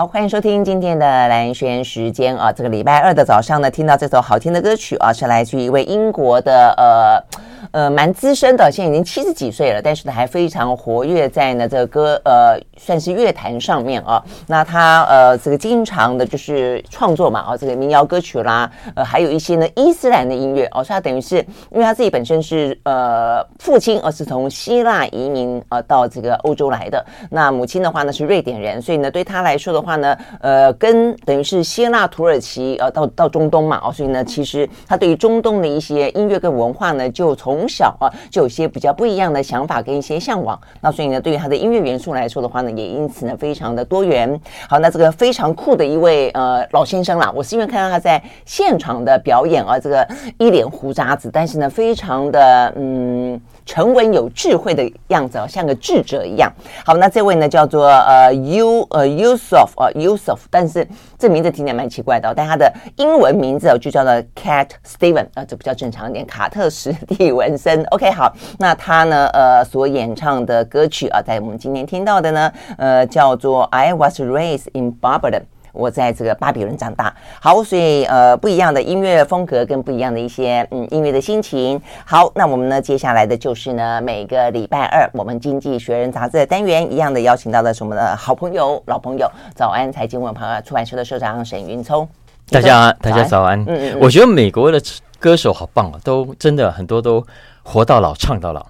好，欢迎收听今天的蓝轩时间啊！这个礼拜二的早上呢，听到这首好听的歌曲啊，是来自于一位英国的呃。呃，蛮资深的，现在已经七十几岁了，但是呢，还非常活跃在呢这个歌呃，算是乐坛上面啊。那他呃，这个经常的就是创作嘛，啊，这个民谣歌曲啦，呃，还有一些呢伊斯兰的音乐哦，他等于是因为他自己本身是呃父亲，而是从希腊移民呃到这个欧洲来的。那母亲的话呢是瑞典人，所以呢对他来说的话呢，呃，跟等于是希腊、土耳其呃到到中东嘛，哦，所以呢，其实他对于中东的一些音乐跟文化呢，就从从小啊，就有些比较不一样的想法跟一些向往，那所以呢，对于他的音乐元素来说的话呢，也因此呢非常的多元。好，那这个非常酷的一位呃老先生啦，我是因为看到他在现场的表演啊，这个一脸胡渣子，但是呢非常的嗯。沉稳有智慧的样子哦，像个智者一样。好，那这位呢叫做呃 U 呃 Yusuf 啊 Yusuf，但是这名字听起来蛮奇怪的，但他的英文名字就叫做 Cat Steven 啊，这比较正常一点。卡特史蒂文森，OK，好，那他呢呃所演唱的歌曲啊，在我们今天听到的呢呃叫做 I Was Raised in Babylon。我在这个巴比伦长大，好，所以呃不一样的音乐风格跟不一样的一些嗯音乐的心情。好，那我们呢接下来的就是呢每个礼拜二我们经济学人杂志的单元一样的邀请到的是我们的好朋友老朋友早安财经文化出版社的社长沈云聪。大家大家早安，嗯嗯，我觉得美国的歌手好棒啊，都真的很多都活到老唱到老。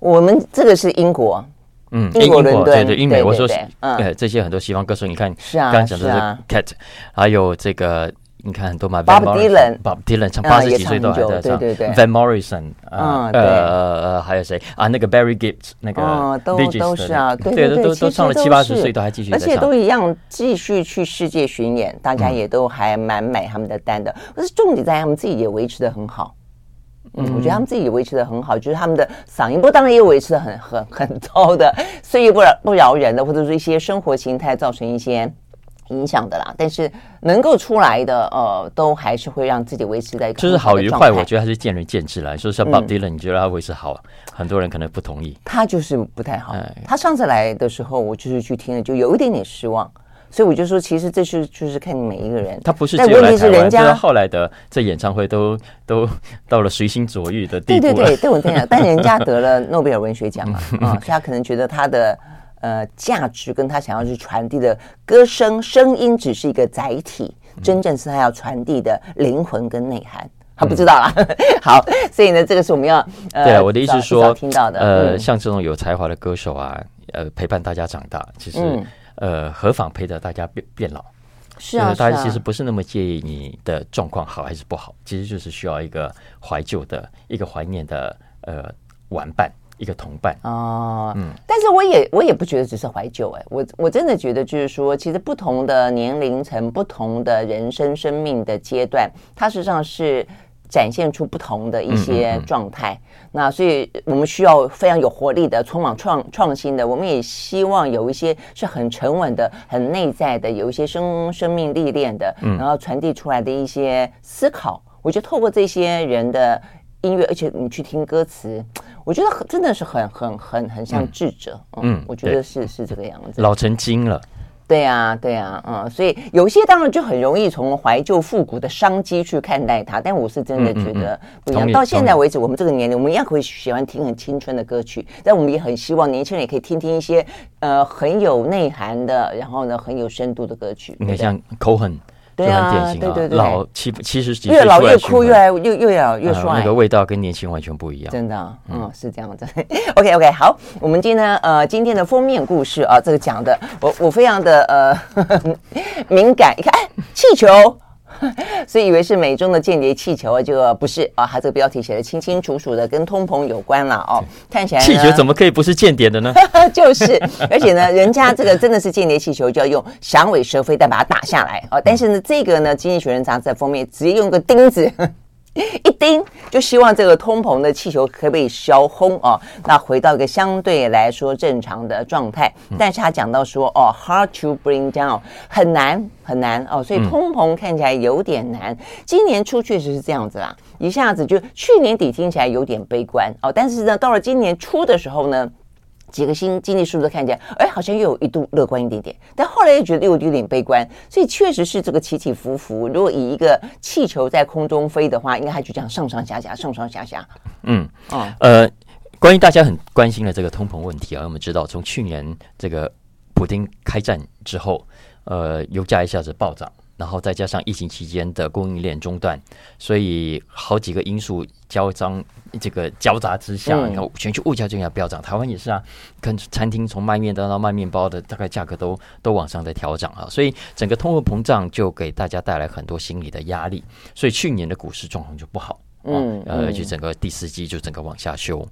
我们这个是英国。嗯，英国伦敦对对，英美我说是，嗯，对这些很多西方歌手，你看，是啊，刚刚讲的是 Cat，还有这个，你看很多嘛，Bob Dylan，Bob Dylan 唱八十几岁都还在唱，对对对，Van Morrison，啊，呃呃还有谁？啊？那个 Barry Gibb，那个都都是啊，对对都都唱了七八十岁都还继续，而且都一样继续去世界巡演，大家也都还蛮买他们的单的。可是重点在他们自己也维持的很好。嗯，我觉得他们自己也维持的很好，就是他们的嗓音，不当然也维持的很很很糟的，岁月不饶不饶人的，或者是一些生活形态造成一些影响的啦。但是能够出来的，呃，都还是会让自己维持在一个就是好与坏，我觉得还是见仁见智来说。像 Bob Dylan，你觉得他维持好，很多人可能不同意。他就是不太好。他上次来的时候，我就是去听了，就有一点点失望。所以我就说，其实这是就是看你每一个人。他不是只有来台湾，就是后来的这演唱会都都 到了随心所欲的地步。对 对对，但人家得了诺贝尔文学奖嘛，啊，所以他可能觉得他的呃价值跟他想要去传递的歌声声音只是一个载体，真正是他要传递的灵魂跟内涵，他不知道啦。好，所以呢，这个是我们要呃，对啊，我的意思是说，听到的呃，像这种有才华的歌手啊，呃，陪伴大家长大，其实。呃，何妨陪着大家变变老？是啊，大家其实不是那么介意你的状况好还是不好，其实就是需要一个怀旧的、一个怀念的呃玩伴，一个同伴哦。嗯，但是我也我也不觉得只是怀旧哎，我我真的觉得就是说，其实不同的年龄层、不同的人生生命的阶段，它实际上是。展现出不同的一些状态，嗯嗯嗯，那所以我们需要非常有活力的、充满创创新的。我们也希望有一些是很沉稳的、很内在的，有一些生生命历练的，然后传递出来的一些思考。嗯、我觉得透过这些人的音乐，而且你去听歌词，我觉得真的是很很很很像智者。嗯，嗯，我觉得是是这个样子，老成精了。对呀、啊，对呀、啊，嗯，所以有些当然就很容易从怀旧复古的商机去看待它，但我是真的觉得不一样。到现在为止，我们这个年龄，我们一样会喜欢听很青春的歌曲，但我们也很希望年轻人也可以听听一些呃很有内涵的，然后呢很有深度的歌曲。你看像 Cohen。对啊，对对对，老七七十几岁，越老越哭，越来又又老越帅，那个味道跟年轻完全不一样。真的，嗯，是这样子。OK OK，好，我们今天呃今天的封面故事啊，这个讲的我我非常的呃 敏感，你看，哎，气球。所以以为是美中的间谍气球啊，就不是啊，它这个标题写的清清楚楚的，跟通膨有关了哦。看起来气球怎么可以不是间谍的呢？就是，而且呢，人家这个真的是间谍气球，就要用响尾蛇飞弹把它打下来哦。但是呢，这个呢，《经济学人》杂志的封面直接用个钉子。一钉就希望这个通膨的气球可不可以消轰哦，那回到一个相对来说正常的状态。但是他讲到说哦，hard to bring down，很难很难哦，所以通膨看起来有点难。今年初确实是这样子啦，一下子就去年底听起来有点悲观哦，但是呢，到了今年初的时候呢。几个新经济数字看起来，哎，好像又有一度乐观一点点，但后来又觉得又有点悲观，所以确实是这个起起伏伏。如果以一个气球在空中飞的话，应该还就这样上上下下，上上下下。嗯，哦，呃，关于大家很关心的这个通膨问题啊，我们知道从去年这个普丁开战之后，呃，油价一下子暴涨。然后再加上疫情期间的供应链中断，所以好几个因素交张，这个交杂之下，你看全球物价就要飙涨。台湾也是啊，跟餐厅从卖面到到卖面包的，大概价格都都往上在调整啊，所以整个通货膨胀就给大家带来很多心理的压力，所以去年的股市状况就不好。嗯，呃，就整个第四季就整个往下修，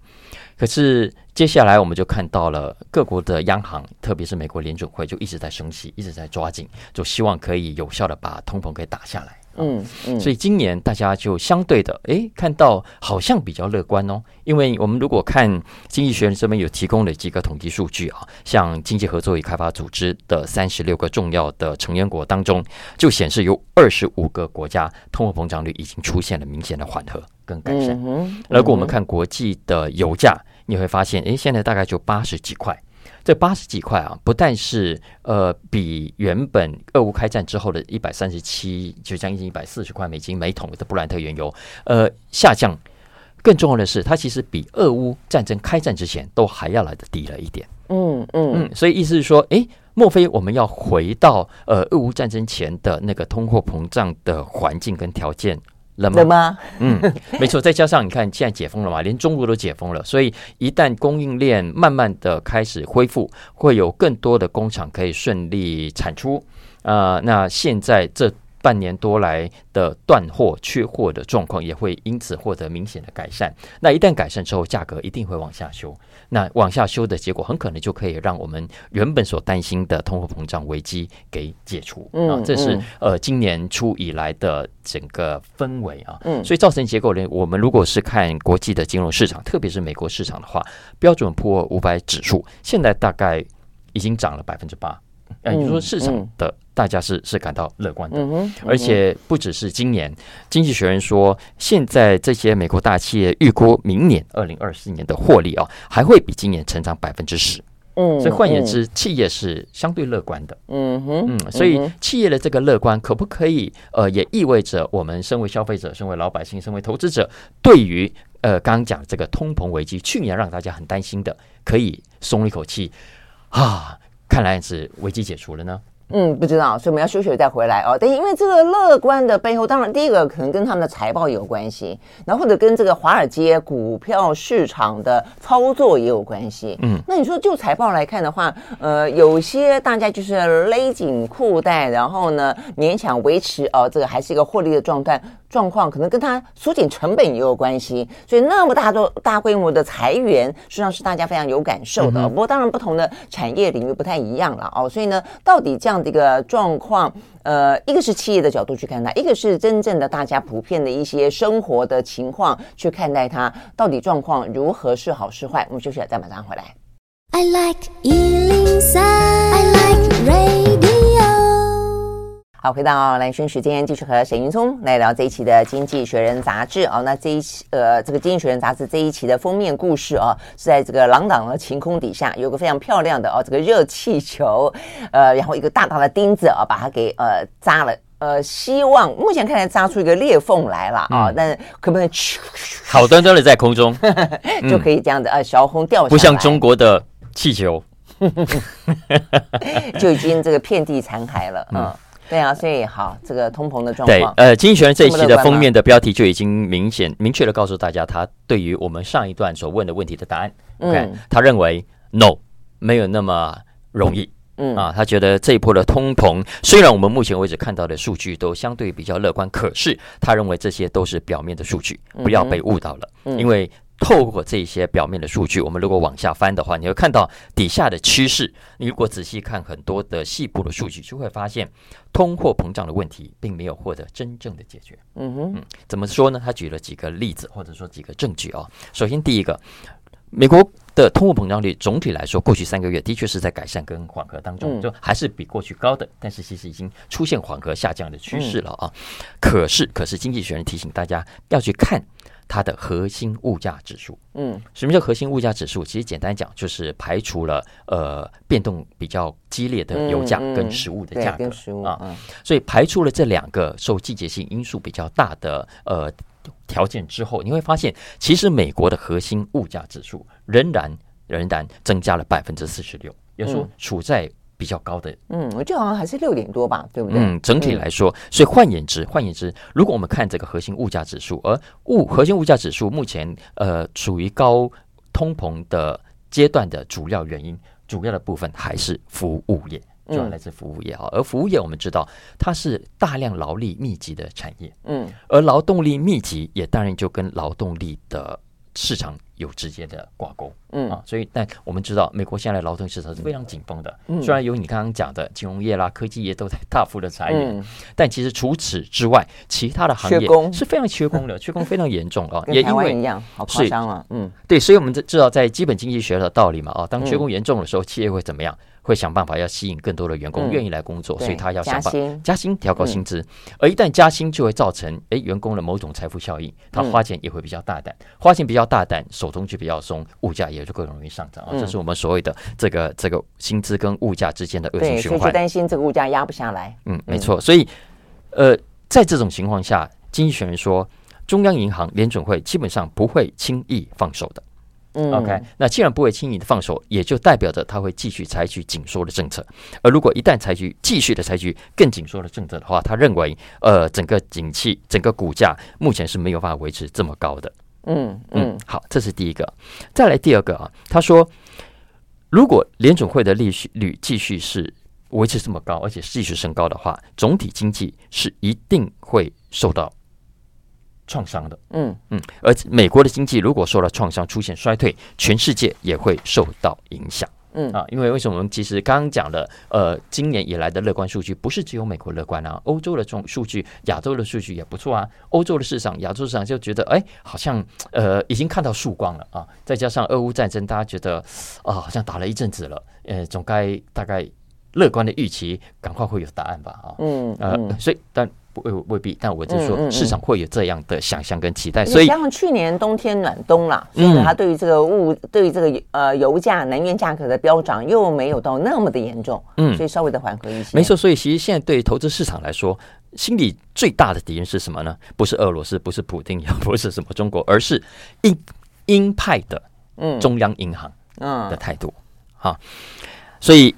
可是接下来我们就看到了各国的央行，特别是美国联准会，就一直在升息，一直在抓紧，就希望可以有效的把通膨给打下来。嗯，嗯，所以今年大家就相对的，哎，看到好像比较乐观哦。因为我们如果看经济学人这边有提供的几个统计数据啊，像经济合作与开发组织的三十六个重要的成员国当中，就显示有二十五个国家通货膨胀率已经出现了明显的缓和跟改善。如果我们看国际的油价，你会发现，哎，现在大概就八十几块。这八十几块啊，不但是呃比原本俄乌开战之后的一百三十七，就将近一百四十块美金每桶的布兰特原油呃下降，更重要的是，它其实比俄乌战争开战之前都还要来得低了一点。嗯嗯嗯，所以意思是说，诶，莫非我们要回到呃俄乌战争前的那个通货膨胀的环境跟条件？冷吗？吗嗯，没错。再加上你看，现在解封了嘛，连中国都解封了，所以一旦供应链慢慢的开始恢复，会有更多的工厂可以顺利产出。啊、呃，那现在这。半年多来的断货、缺货的状况也会因此获得明显的改善。那一旦改善之后，价格一定会往下修。那往下修的结果，很可能就可以让我们原本所担心的通货膨胀危机给解除。啊，这是呃今年初以来的整个氛围啊。嗯，所以造成结果呢，我们如果是看国际的金融市场，特别是美国市场的话，标准普尔五百指数现在大概已经涨了百分之八。呃，也就是说市场的大家是是感到乐观的，而且不只是今年，经济学人说，现在这些美国大企业预估明年二零二四年的获利啊，还会比今年成长百分之十。嗯，所以换言之，企业是相对乐观的。嗯哼，嗯，所以企业的这个乐观，可不可以呃，也意味着我们身为消费者、身为老百姓、身为投资者，对于呃刚刚讲这个通膨危机，去年让大家很担心的，可以松一口气啊？看来是危机解除了呢。嗯，不知道，所以我们要休息再回来哦。但因为这个乐观的背后，当然第一个可能跟他们的财报有关系，然后或者跟这个华尔街股票市场的操作也有关系。嗯，那你说就财报来看的话，呃，有些大家就是勒紧裤带，然后呢勉强维持哦，这个还是一个获利的状态。状况可能跟它缩减成本也有关系，所以那么大多大规模的裁员，实际上是大家非常有感受的。不过当然，不同的产业领域不太一样了哦。所以呢，到底这样的一个状况，呃，一个是企业的角度去看它，一个是真正的大家普遍的一些生活的情况去看待它，到底状况如何是好是坏？我们休息了，再马上回来。I like 103, I like radio 好，回到蓝轩时间，继续和沈云聪来聊这一期的《经济学人》杂志。哦。那这一期，呃，这个《经济学人》杂志这一期的封面故事哦，是在这个朗朗的晴空底下，有个非常漂亮的哦，这个热气球，呃，然后一个大大的钉子啊、哦，把它给呃扎了，呃，希望目前看来扎出一个裂缝来了啊、哦，但可不可以好端端的在空中。就可以这样子呃小红掉下来，不像中国的气球，就已经这个遍地残骸了，嗯。对啊，所以好，这个通膨的状况。对，呃，经济学人这一期的封面的标题就已经明显、明确的告诉大家，他对于我们上一段所问的问题的答案。嗯，okay, 他认为 no 没有那么容易。嗯啊，他觉得这一波的通膨，虽然我们目前为止看到的数据都相对比较乐观，可是他认为这些都是表面的数据，不要被误导了，嗯、因为。透过这些表面的数据，我们如果往下翻的话，你会看到底下的趋势。你如果仔细看很多的细部的数据，就会发现通货膨胀的问题并没有获得真正的解决。嗯哼，嗯，怎么说呢？他举了几个例子，或者说几个证据啊。首先，第一个，美国的通货膨胀率总体来说，过去三个月的确是在改善跟缓和当中，就还是比过去高的，但是其实已经出现缓和下降的趋势了啊。可是，可是，经济学人提醒大家要去看它的核心物价指数。嗯，什么叫核心物价指数？其实简单讲，就是排除了呃变动比较激烈的油价跟食物的价格啊。嗯所以排除了这两个受季节性因素比较大的呃。条件之后，你会发现，其实美国的核心物价指数仍然仍然增加了百分之四十六，也就是说处在比较高的。嗯，我记得好像还是六点多吧，对不对？嗯，整体来说，所以换言之，换言之，如果我们看这个核心物价指数，而物核心物价指数目前呃处于高通膨的阶段的主要原因，主要的部分还是服务业。主要来自服务业哈，而服务业我们知道它是大量劳力密集的产业，嗯，而劳动力密集也当然就跟劳动力的市场有直接的挂钩，嗯。啊，所以但我们知道美国现在的劳动市场是非常紧绷的，嗯，虽然有你刚刚讲的金融业啦、科技业都在大幅的裁员，但其实除此之外，其他的行业是非常缺工的，缺工非常严重啊，也因为一样，好夸张啊，嗯，对，所以我们知道在基本经济学的道理嘛，啊，当缺工严重的时候，企业会怎么样？会想办法要吸引更多的员工愿意来工作，嗯、所以他要想办法加薪调高薪资。嗯、而一旦加薪，就会造成哎员工的某种财富效应，他花钱也会比较大胆，嗯、花钱比较大胆，手中就比较松，物价也就更容易上涨啊。嗯、这是我们所谓的这个这个薪资跟物价之间的恶性循环。所以担心这个物价压不下来。嗯，没错。所以呃，在这种情况下，经济学人说，中央银行联准会基本上不会轻易放手的。嗯，OK，那既然不会轻易的放手，也就代表着他会继续采取紧缩的政策。而如果一旦采取继续的采取更紧缩的政策的话，他认为，呃，整个景气、整个股价目前是没有办法维持这么高的。嗯嗯，好，这是第一个。再来第二个啊，他说，如果联总会的利率继续是维持这么高，而且继续升高的话，总体经济是一定会受到。创伤的，嗯。嗯，而美国的经济如果受到创伤，出现衰退，全世界也会受到影响，嗯。啊，因为为什么？我们其实刚刚讲的，呃，今年以来的乐观数据不是只有美国乐观啊，欧洲的这种数据、亚洲的数据也不错啊，欧洲的市场、亚洲市场就觉得，哎，好像呃已经看到曙光了啊，再加上俄乌战争，大家觉得啊，好像打了一阵子了，呃，总该大概乐观的预期，赶快会有答案吧，啊，嗯呃，所以但。未未必，但我就说市场会有这样的想象跟期待。所以像去年冬天暖冬啦，所以它对于这个物，对于这个呃油价、能源价格的飙涨又没有到那么的严重，嗯，所以稍微的缓和一些。没错，所以其实现在对于投资市场来说，心里最大的敌人是什么呢？不是俄罗斯，不是普丁，也 不是什么中国，而是鹰鹰派的嗯中央银行嗯的态度。好，所以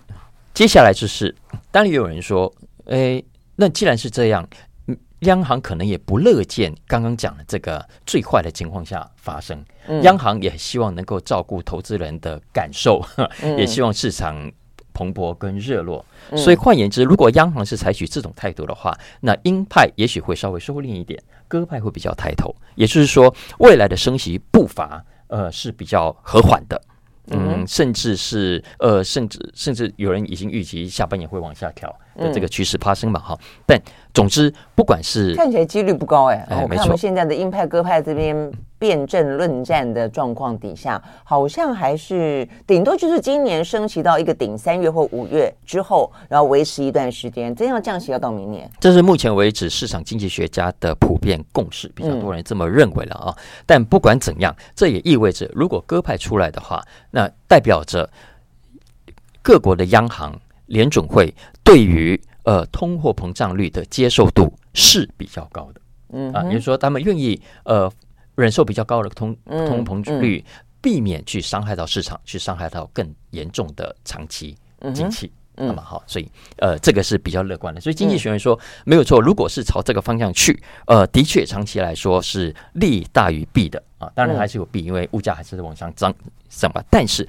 接下来就是，当然也有人说，哎。那既然是这样，央行可能也不乐见刚刚讲的这个最坏的情况下发生。央行也希望能够照顾投资人的感受，也希望市场蓬勃跟热络。所以换言之，如果央行是采取这种态度的话，那鹰派也许会稍微收敛一点，鸽派会比较抬头。也就是说，未来的升息步伐呃是比较和缓的。嗯，甚至是呃，甚至甚至有人已经预期下半年会往下调的这个趋势发生嘛？哈、嗯，但总之，不管是看起来几率不高哎、欸，哎，我看我们现在的鹰派鸽派这边辩证论战的状况底下，好像还是顶多就是今年升息到一个顶，三月或五月之后，然后维持一段时间，真要降息要到明年。这是目前为止市场经济学家的普遍共识，比较多人这么认为了啊。嗯、但不管怎样，这也意味着如果鸽派出来的话，那代表着各国的央行、联准会对于呃通货膨胀率的接受度是比较高的，嗯啊，也就是说他们愿意呃忍受比较高的通通膨率，避免去伤害到市场，去伤害到更严重的长期景气，那么好，所以呃这个是比较乐观的。所以经济学人说没有错，如果是朝这个方向去，呃，的确长期来说是利大于弊的啊，当然还是有弊，因为物价还是往上涨。涨吧？但是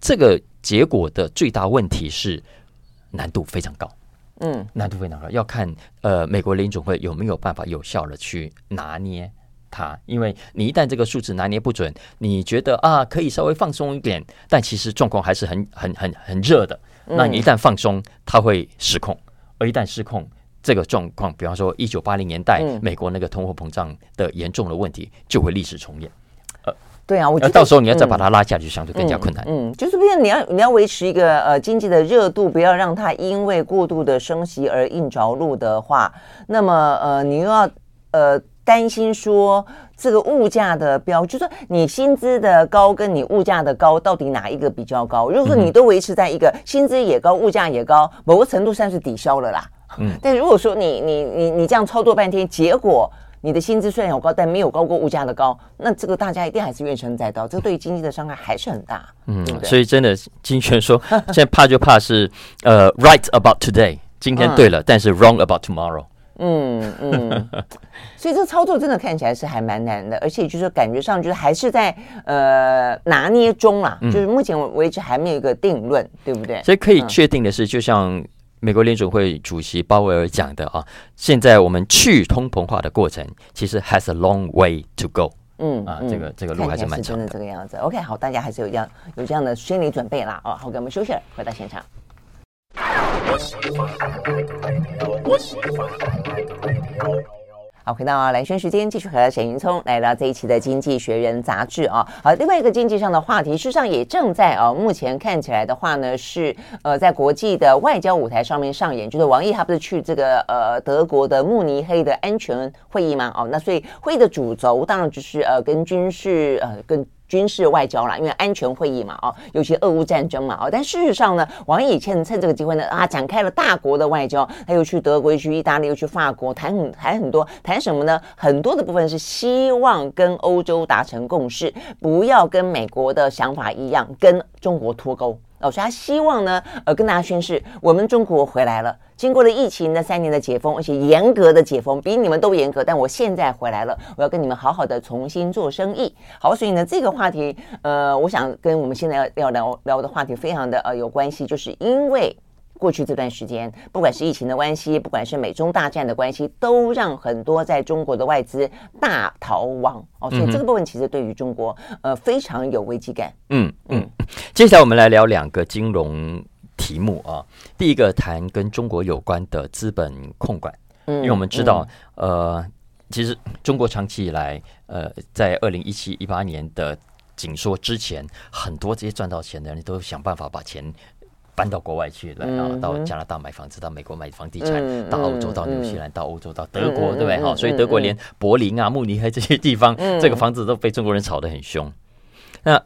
这个结果的最大问题是难度非常高，嗯，难度非常高，要看呃美国联总会有没有办法有效的去拿捏它，因为你一旦这个数字拿捏不准，你觉得啊可以稍微放松一点，但其实状况还是很很很很热的，那你一旦放松，它会失控，而一旦失控，这个状况，比方说一九八零年代美国那个通货膨胀的严重的问题，就会历史重演。对啊，我觉得到时候你要再把它拉下去，相对更加困难。嗯，嗯就是不是你要你要维持一个呃经济的热度，不要让它因为过度的升息而硬着陆的话，那么呃你又要呃担心说这个物价的标，就是说你薪资的高跟你物价的高到底哪一个比较高？如果说你都维持在一个薪资也高，物价也高，某个程度上是抵消了啦。嗯，但如果说你你你你这样操作半天，结果。你的薪资虽然有高，但没有高过物价的高，那这个大家一定还是怨声载道，这对于经济的伤害还是很大。嗯，对对，所以真的，金泉说，现在怕就怕是呃，right about today，今天对了，嗯、但是 wrong about tomorrow。嗯嗯，所以这个操作真的看起来是还蛮难的，而且就是感觉上就是还是在呃拿捏中啦，嗯、就是目前为止还没有一个定论，对不对？所以可以确定的是，就像。美国联准会主席鲍威尔讲的啊，现在我们去通膨化的过程其实 has a long way to go。嗯啊，这个这个路还是蛮长的。真的这个样子。OK，好，大家还是有这样有这样的心理准备啦。哦，好，给我们休息，回到现场。好，回到蓝轩时间，继续和沈云聪来到这一期的《经济学人》杂志啊。好，另外一个经济上的话题，事实上也正在啊，目前看起来的话呢，是呃，在国际的外交舞台上面上演。就是王毅他不是去这个呃德国的慕尼黑的安全会议吗？哦，那所以会议的主轴当然就是呃跟军事呃跟。军事外交啦，因为安全会议嘛，哦，尤其俄乌战争嘛，哦，但事实上呢，王毅趁趁这个机会呢，啊，展开了大国的外交，他又去德国，又去意大利，又去法国，谈很谈很多，谈什么呢？很多的部分是希望跟欧洲达成共识，不要跟美国的想法一样，跟中国脱钩。哦，所以他希望呢，呃，跟大家宣誓，我们中国回来了。经过了疫情的三年的解封，而且严格的解封，比你们都严格。但我现在回来了，我要跟你们好好的重新做生意。好，所以呢，这个话题，呃，我想跟我们现在要要聊聊的话题非常的呃有关系，就是因为。过去这段时间，不管是疫情的关系，不管是美中大战的关系，都让很多在中国的外资大逃亡哦。所以这个部分其实对于中国呃非常有危机感。嗯嗯。接下来我们来聊两个金融题目啊。第一个谈跟中国有关的资本控管，因为我们知道呃，其实中国长期以来呃，在二零一七一八年的紧缩之前，很多这些赚到钱的人都想办法把钱。搬到国外去了，然后到加拿大买房子，到美国买房地产，到欧洲，到纽西兰，到欧洲，到德国，对不对？哈，所以德国连柏林啊、慕尼黑这些地方，这个房子都被中国人炒得很凶。那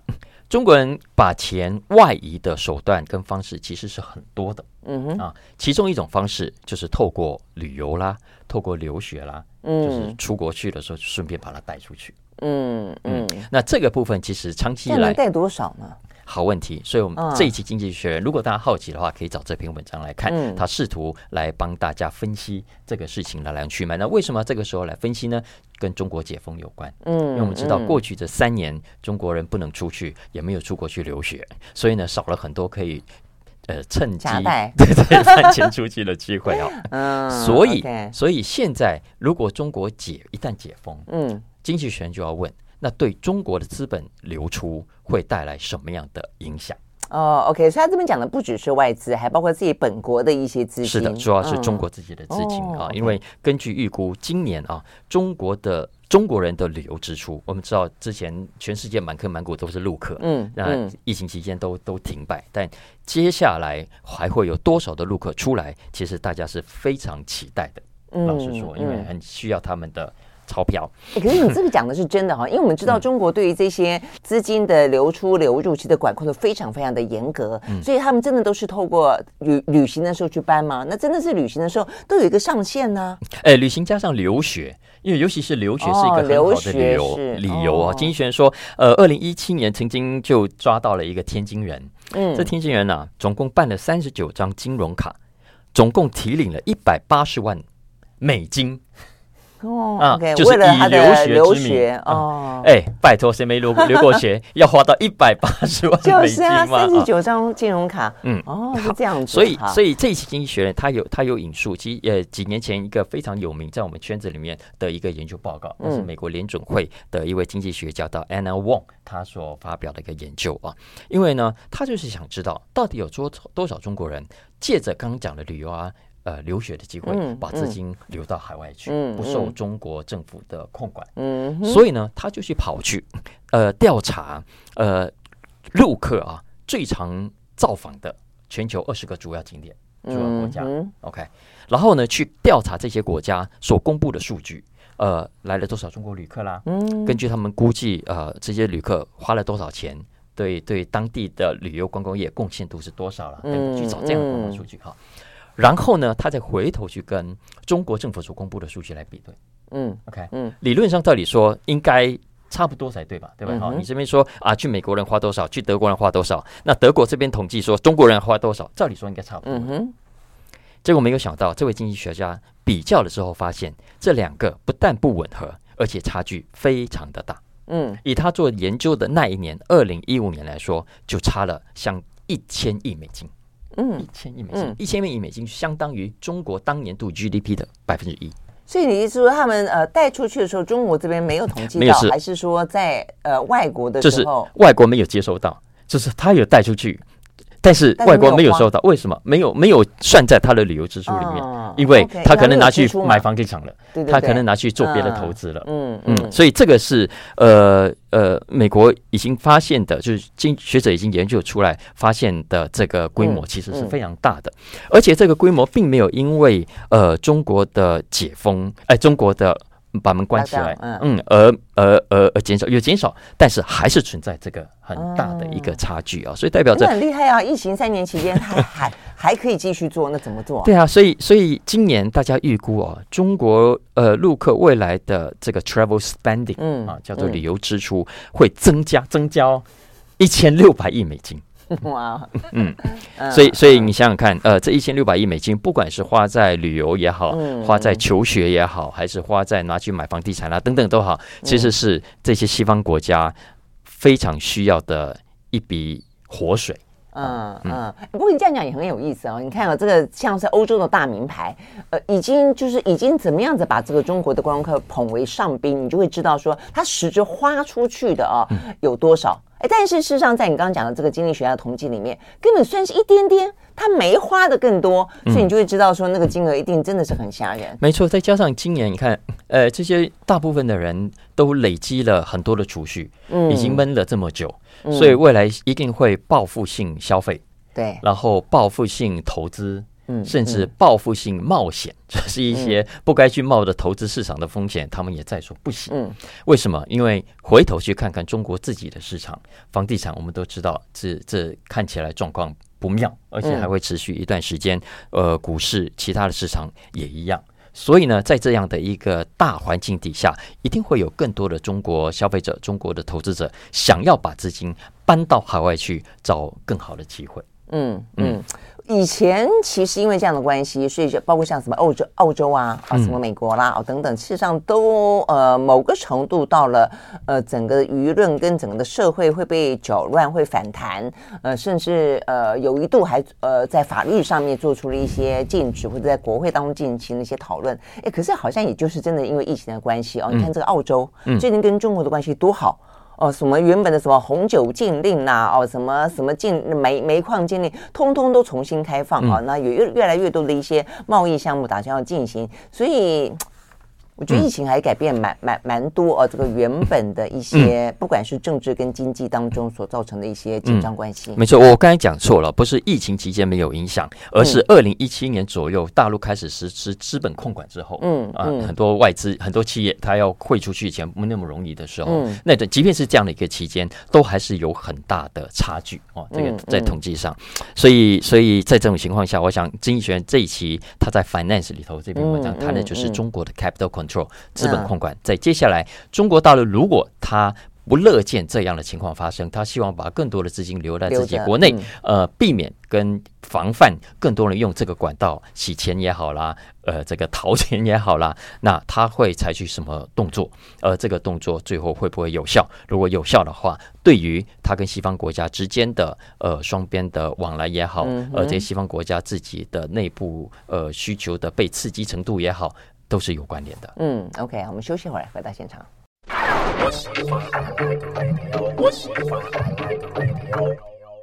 中国人把钱外移的手段跟方式其实是很多的，嗯哼啊，其中一种方式就是透过旅游啦，透过留学啦，就是出国去的时候顺便把它带出去，嗯嗯。那这个部分其实长期以来带多少呢？好问题，所以我们这一期经济学人，如果大家好奇的话，可以找这篇文章来看。他试图来帮大家分析这个事情来龙去脉。那为什么这个时候来分析呢？跟中国解封有关。嗯，因为我们知道过去这三年中国人不能出去，也没有出国去留学，所以呢少了很多可以呃趁机 对对赚钱出去的机会哦。嗯，所以所以现在如果中国解一旦解封，嗯，经济学人就要问。那对中国的资本流出会带来什么样的影响？哦，OK，所以他这边讲的不只是外资，还包括自己本国的一些资金。是的，主要是中国自己的资金啊。因为根据预估，今年啊，中国的中国人的旅游支出，我们知道之前全世界满坑满谷都是陆客，嗯，那疫情期间都都停摆，但接下来还会有多少的陆客出来？其实大家是非常期待的。老实说，因为很需要他们的。钞票，可是你这个讲的是真的哈，因为我们知道中国对于这些资金的流出流入，其实管控的非常非常的严格，所以他们真的都是透过旅旅行的时候去搬吗？那真的是旅行的时候都有一个上限呢？哎，旅行加上留学，因为尤其是留学是一个很好的旅游理由啊。经济学人说，呃，二零一七年曾经就抓到了一个天津人，嗯，这天津人呢，总共办了三十九张金融卡，总共提领了一百八十万美金。哦，OK，就是以留学留学哦，哎，拜托，谁没留过留过学？要花到一百八十万美金吗？三十九张金融卡，嗯，哦，是这样子。所以，所以这一期经济学人他有他有引述，其实呃几年前一个非常有名在我们圈子里面的一个研究报告，那是美国联准会的一位经济学家叫 Anna Wong 他所发表的一个研究啊。因为呢，他就是想知道到底有多多少中国人借着刚刚讲的旅游啊。呃留学的机会，嗯、把资金流到海外去，嗯、不受中国政府的控管。嗯，所以呢，他就去跑去呃调查呃陆客啊最常造访的全球二十个主要景点、主要国家。嗯、OK，然后呢去调查这些国家所公布的数据。呃，来了多少中国旅客啦？嗯，根据他们估计，呃，这些旅客花了多少钱，对对当地的旅游观光业贡献度是多少了？嗯，去找这样的观光数据哈。嗯、然后呢，他再回头去跟中国政府所公布的数据来比对。嗯，OK，嗯，理论上道理说应该差不多才对吧？对吧？好、嗯，你这边说啊，去美国人花多少，去德国人花多少？那德国这边统计说中国人花多少，照理说应该差不多。嗯哼。结果没有想到，这位经济学家比较了之后，发现这两个不但不吻合，而且差距非常的大。嗯，以他做研究的那一年，二零一五年来说，就差了像一千亿美金。嗯，一千亿美金，一千亿美金相当于中国当年度 GDP 的百分之一。所以你意思说，他们呃带出去的时候，中国这边没有统计到，还是说在呃外国的时候，外国没有接收到，就是他有带出去。但是外国没有收到，为什么？没有没有算在他的旅游支出里面？因为他可能拿去买房地产了，他可能拿去做别的投资了。嗯嗯，所以这个是呃呃，美国已经发现的，就是经学者已经研究出来发现的这个规模其实是非常大的，而且这个规模并没有因为呃中国的解封，哎，中国的。把门关起来，嗯，而而而而减少有减少，但是还是存在这个很大的一个差距啊，所以代表着很厉害啊！疫情三年期间，他 还还可以继续做，那怎么做？对啊，所以所以今年大家预估啊，中国呃陆客未来的这个 travel spending，嗯啊，叫做旅游支出会增加增加一千六百亿美金。哇，嗯，所以所以你想想看，呃，这一千六百亿美金，不管是花在旅游也好，花在求学也好，还是花在拿去买房地产啊等等都好，其实是这些西方国家非常需要的一笔活水。嗯嗯，不过你这样讲也很有意思哦。你看啊，这个像是欧洲的大名牌，呃，已经就是已经怎么样子把这个中国的观光客捧为上宾，你就会知道说，他实质花出去的啊有多少。哎，但是事实上，在你刚刚讲的这个经济学家统计里面，根本算是一点点，他没花的更多，所以你就会知道说，那个金额一定真的是很吓人。没错，再加上今年你看，呃，这些大部分的人都累积了很多的储蓄，嗯，已经闷了这么久，所以未来一定会报复性消费，对，然后报复性投资。甚至报复性冒险，这是一些不该去冒的投资市场的风险，他们也在所不行。为什么？因为回头去看看中国自己的市场，房地产我们都知道，这这看起来状况不妙，而且还会持续一段时间。呃，股市其他的市场也一样。所以呢，在这样的一个大环境底下，一定会有更多的中国消费者、中国的投资者想要把资金搬到海外去找更好的机会。嗯嗯。嗯以前其实因为这样的关系，所以就包括像什么欧洲、澳洲啊，啊什么美国啦，哦等等，事实上都呃某个程度到了呃整个舆论跟整个的社会会被搅乱，会反弹，呃甚至呃有一度还呃在法律上面做出了一些禁止，或者在国会当中进行了一些讨论。哎，可是好像也就是真的因为疫情的关系哦，你看这个澳洲最近跟中国的关系多好。哦，什么原本的什么红酒禁令呐、啊，哦，什么什么禁煤煤矿禁令，通通都重新开放啊，那有越越来越多的一些贸易项目打算要进行，所以。我觉得疫情还改变蛮蛮蛮多哦，这个原本的一些，不管是政治跟经济当中所造成的一些紧张关系。没错，我刚才讲错了，不是疫情期间没有影响，而是二零一七年左右大陆开始实施资本控管之后，嗯啊，很多外资、很多企业它要汇出去钱不那么容易的时候，那的即便是这样的一个期间，都还是有很大的差距哦。这个在统计上，所以所以在这种情况下，我想经济学人这一期他在 Finance 里头这篇文章谈的就是中国的 Capital Control。资本控管，在接下来，中国大陆如果他不乐见这样的情况发生，他希望把更多的资金留在自己国内，呃，避免跟防范更多人用这个管道洗钱也好啦，呃，这个逃钱也好啦，那他会采取什么动作？而这个动作最后会不会有效？如果有效的话，对于他跟西方国家之间的呃双边的往来也好，呃，这些西方国家自己的内部呃需求的被刺激程度也好。都是有关联的。嗯，OK，我们休息会儿，回到现场。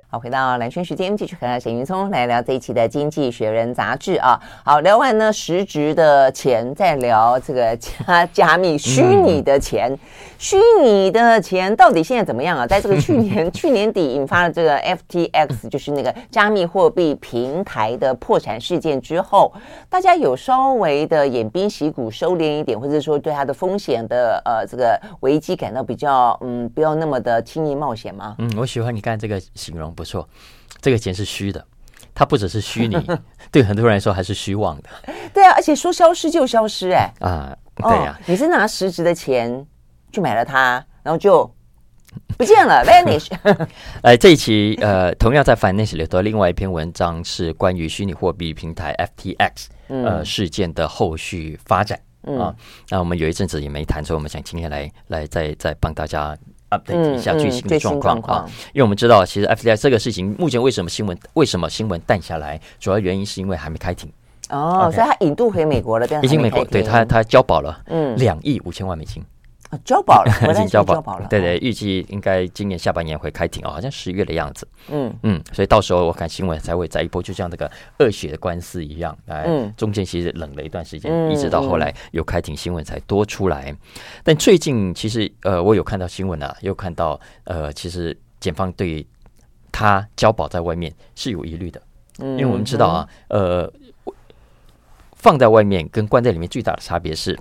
好，回到蓝轩时间，继续和沈云聪来聊这一期的《经济学人》杂志啊。好，聊完呢实质的钱，再聊这个加加密虚拟的钱。嗯、虚拟的钱到底现在怎么样啊？在这个去年 去年底引发了这个 FTX，就是那个加密货币平台的破产事件之后，大家有稍微的偃兵息鼓，收敛一点，或者说对它的风险的呃这个危机感到比较嗯不要那么的轻易冒险吗？嗯，我喜欢你刚才这个形容。不错，这个钱是虚的，它不只是虚拟，对很多人来说还是虚妄的。对啊，而且说消失就消失，欸，哎啊，对呀，啊哦，你是拿实质的钱去买了它，然后就不见了，vanish。哎，这一期呃，同样在 Finance 里头，另外一篇文章是关于虚拟货币平台 FTX 呃事件的后续发展，嗯，啊。那我们有一阵子也没谈，所以我们想今天来来再再帮大家。update 一下最新的状况啊，因为我们知道，其实 FTX 这个事情，目前为什么新闻为什么新闻淡下来，主要原因是因为还没开庭哦，所以他引渡回美国了，已经美国对他他交保了，嗯，两亿五千万美金。啊，交保了，已经交保，了。对对，预计应该今年下半年会开庭哦，好像十月的样子。嗯嗯，所以到时候我看新闻才会再一波，就像这个恶血的官司一样。嗯，中间其实冷了一段时间，嗯、一直到后来有开庭新闻才多出来。嗯、但最近其实呃，我有看到新闻啊，又看到呃，其实检方对他交保在外面是有疑虑的。嗯，因为我们知道啊，呃，放在外面跟关在里面最大的差别是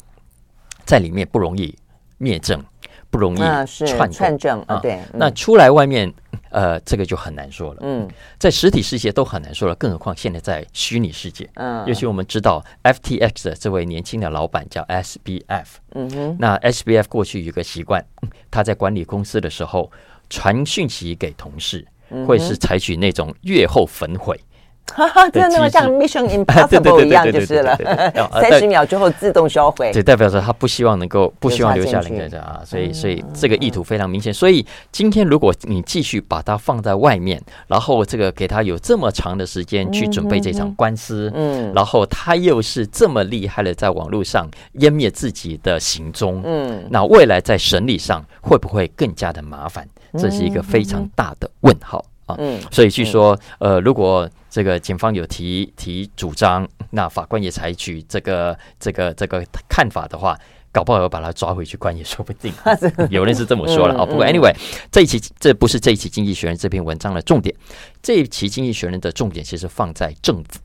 在里面不容易。灭证不容易串串证啊，对，那出来外面，呃，这个就很难说了。嗯，在实体世界都很难说了，更何况现在在虚拟世界。嗯，尤其我们知道 FTX 的这位年轻的老板叫 SBF。嗯哼，那 SBF 过去有个习惯，他在管理公司的时候传讯息给同事，会是采取那种月后焚毁。哈哈，真的那么像 Mission Impossible 一样就是了，三十秒之后自动销毁。这代表着他不希望能够不希望留下人在这啊，所以所以这个意图非常明显。所以今天如果你继续把它放在外面，然后这个给他有这么长的时间去准备这场官司，嗯，然后他又是这么厉害的在网络上湮灭自己的行踪，嗯，那未来在审理上会不会更加的麻烦？这是一个非常大的问号。啊，嗯，所以据说，呃，如果这个检方有提提主张，那法官也采取这个这个这个看法的话，搞不好要把他抓回去关也说不定。有人是这么说了啊。不过 anyway，这一期这不是这一期《经济学人》这篇文章的重点，这一期《经济学人》的重点其实放在政府。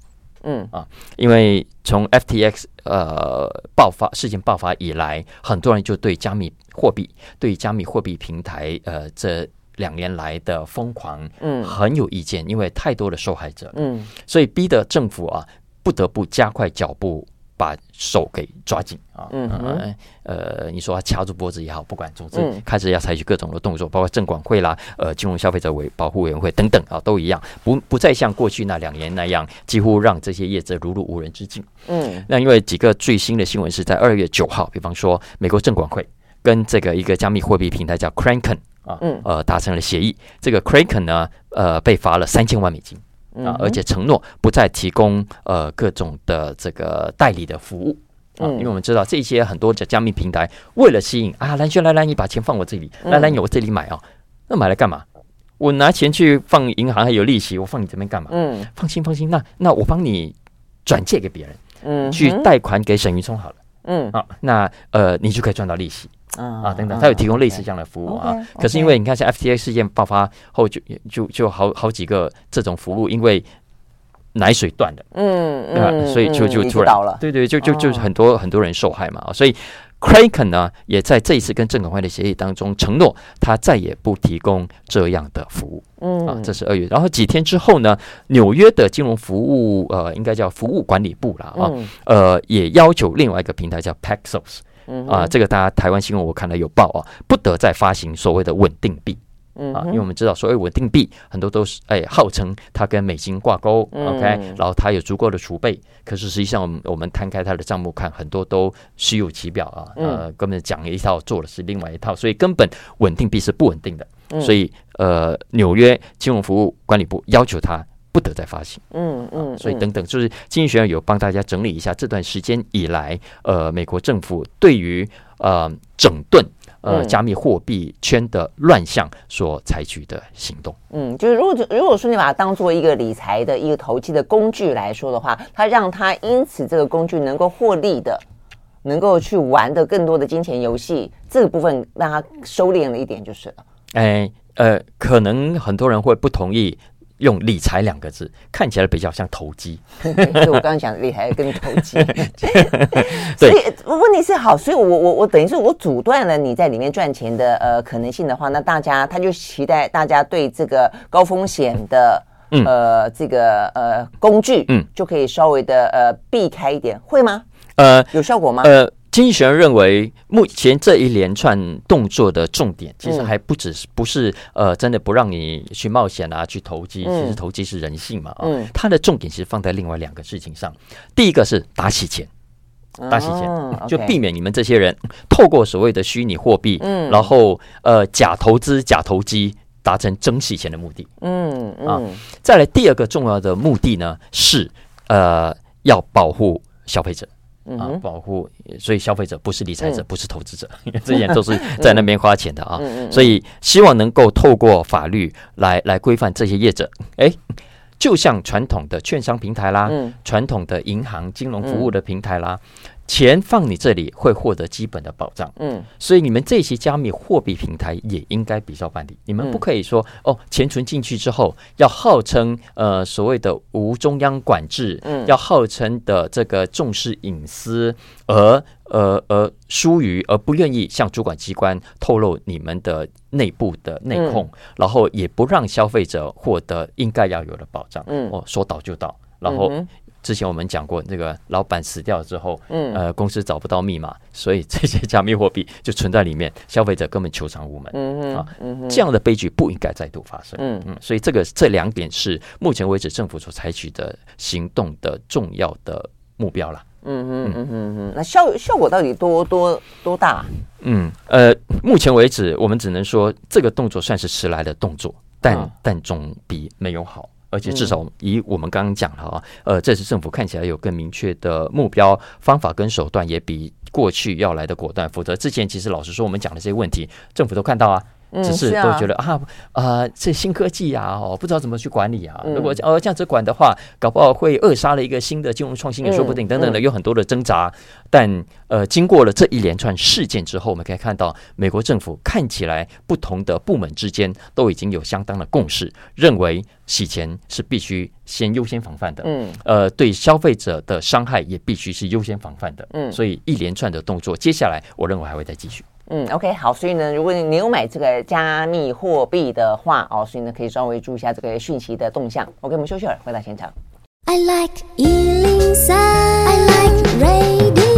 嗯啊，因为从 FTX 呃爆发事件爆发以来，很多人就对加密货币、对加密货币平台呃这。两年来的疯狂，嗯，很有意见，因为太多的受害者，嗯，所以逼得政府啊不得不加快脚步，把手给抓紧啊，嗯哼。呃，你说掐住脖子也好，不管，总之开始要采取各种的动作，包括证管会啦，呃，金融消费者委保护委员会等等啊，都一样，不不再像过去那两年那样，几乎让这些业者如入无人之境，嗯，那因为几个最新的新闻是在二月九号，比方说美国证管会跟这个一个加密货币平台叫 Kraken。啊，嗯，呃，达成了协议。这个 Kraken 呢，呃，被罚了三千万美金啊，而且承诺不再提供呃各种的这个代理的服务啊，因为我们知道这些很多的加密平台为了吸引啊，蓝轩来来，你把钱放我这里，来来，你我这里买啊，那买来干嘛？我拿钱去放银行还有利息，我放你这边干嘛？嗯，放心放心，那那我帮你转借给别人，嗯，去贷款给沈云聪好了，嗯，好，那呃，你就可以赚到利息。啊，等等，他有提供类似这样的服务啊。可是因为你看，像 FTA 事件爆发后，就就就好好几个这种服务，因为奶水断了，嗯嗯，所以就就突然，对对，就就就很多很多人受害嘛。所以 c r a k e n 呢，也在这一次跟证管会的协议当中承诺，他再也不提供这样的服务。嗯啊，这是二月，然后几天之后呢，纽约的金融服务呃，应该叫服务管理部了啊，呃，也要求另外一个平台叫 Paxos。啊，这个大家台湾新闻我看了有报啊，不得再发行所谓的稳定币，啊，因为我们知道所谓稳定币很多都是哎号称它跟美金挂钩，OK，然后它有足够的储备，可是实际上我们我们摊开它的账目看，很多都虚有其表啊，呃，根本讲了一套做的是另外一套，所以根本稳定币是不稳定的，所以呃，纽约金融服务管理部要求他。不得再发行，嗯嗯，所以等等，就是经济学人有帮大家整理一下这段时间以来，呃，美国政府对于呃整顿呃加密货币圈的乱象所采取的行动。嗯，就是如果如果说你把它当做一个理财的一个投机的工具来说的话，它让它因此这个工具能够获利的，能够去玩的更多的金钱游戏，这个部分让它收敛了一点就是了。哎，呃，可能很多人会不同意。用理财两个字看起来比较像投机，所以 我刚刚讲理财跟投机，所以问题是好，所以我我我等于是我阻断了你在里面赚钱的呃可能性的话，那大家他就期待大家对这个高风险的呃这个呃工具嗯就可以稍微的呃避开一点，会吗？呃，有效果吗？呃。经济学人认为，目前这一连串动作的重点，其实还不只是不是呃，真的不让你去冒险啊，去投机。其实投机是人性嘛啊，它的重点其实放在另外两个事情上。第一个是打洗钱，打洗钱，就避免你们这些人透过所谓的虚拟货币，然后呃假投资、假投机，达成真洗钱的目的。嗯啊，再来第二个重要的目的呢，是呃要保护消费者。啊，保护，所以消费者不是理财者，嗯、不是投资者，因为这些都是在那边花钱的啊。嗯、所以希望能够透过法律来来规范这些业者。哎，就像传统的券商平台啦，嗯、传统的银行金融服务的平台啦。嗯钱放你这里会获得基本的保障，嗯，所以你们这些加密货币平台也应该比照办理。你们不可以说哦，钱存进去之后要号称呃所谓的无中央管制，嗯，要号称的这个重视隐私，而呃而疏于而不愿意向主管机关透露你们的内部的内控，然后也不让消费者获得应该要有的保障，嗯，哦，说倒就倒，然后。之前我们讲过，那个老板死掉之后，嗯，呃，公司找不到密码，所以这些加密货币就存在里面，消费者根本求偿无门，嗯啊，这样的悲剧不应该再度发生，嗯。嗯，所以这个这两点是目前为止政府所采取的行动的重要的目标了，嗯嗯。嗯嗯嗯，那效效果到底多多多大？嗯呃，目前为止我们只能说这个动作算是迟来的动作，但但总比没有好。而且至少以我们刚刚讲了啊，呃，这次政府看起来有更明确的目标、方法跟手段，也比过去要来的果断。否则之前其实老实说，我们讲的这些问题，政府都看到啊。只是都觉得啊啊，这新科技啊，哦，不知道怎么去管理啊。如果哦这样子管的话，搞不好会扼杀了一个新的金融创新也说不定，等等的有很多的挣扎。但呃，经过了这一连串事件之后，我们可以看到，美国政府看起来不同的部门之间都已经有相当的共识，认为洗钱是必须先优先防范的。嗯，呃，对消费者的伤害也必须是优先防范的。嗯，所以一连串的动作，接下来我认为还会再继续。嗯，OK，好，所以呢，如果你有买这个加密货币的话，哦，所以呢，可以稍微注意一下这个讯息的动向。OK，我们休息会儿，回到现场。I like 103, I like radio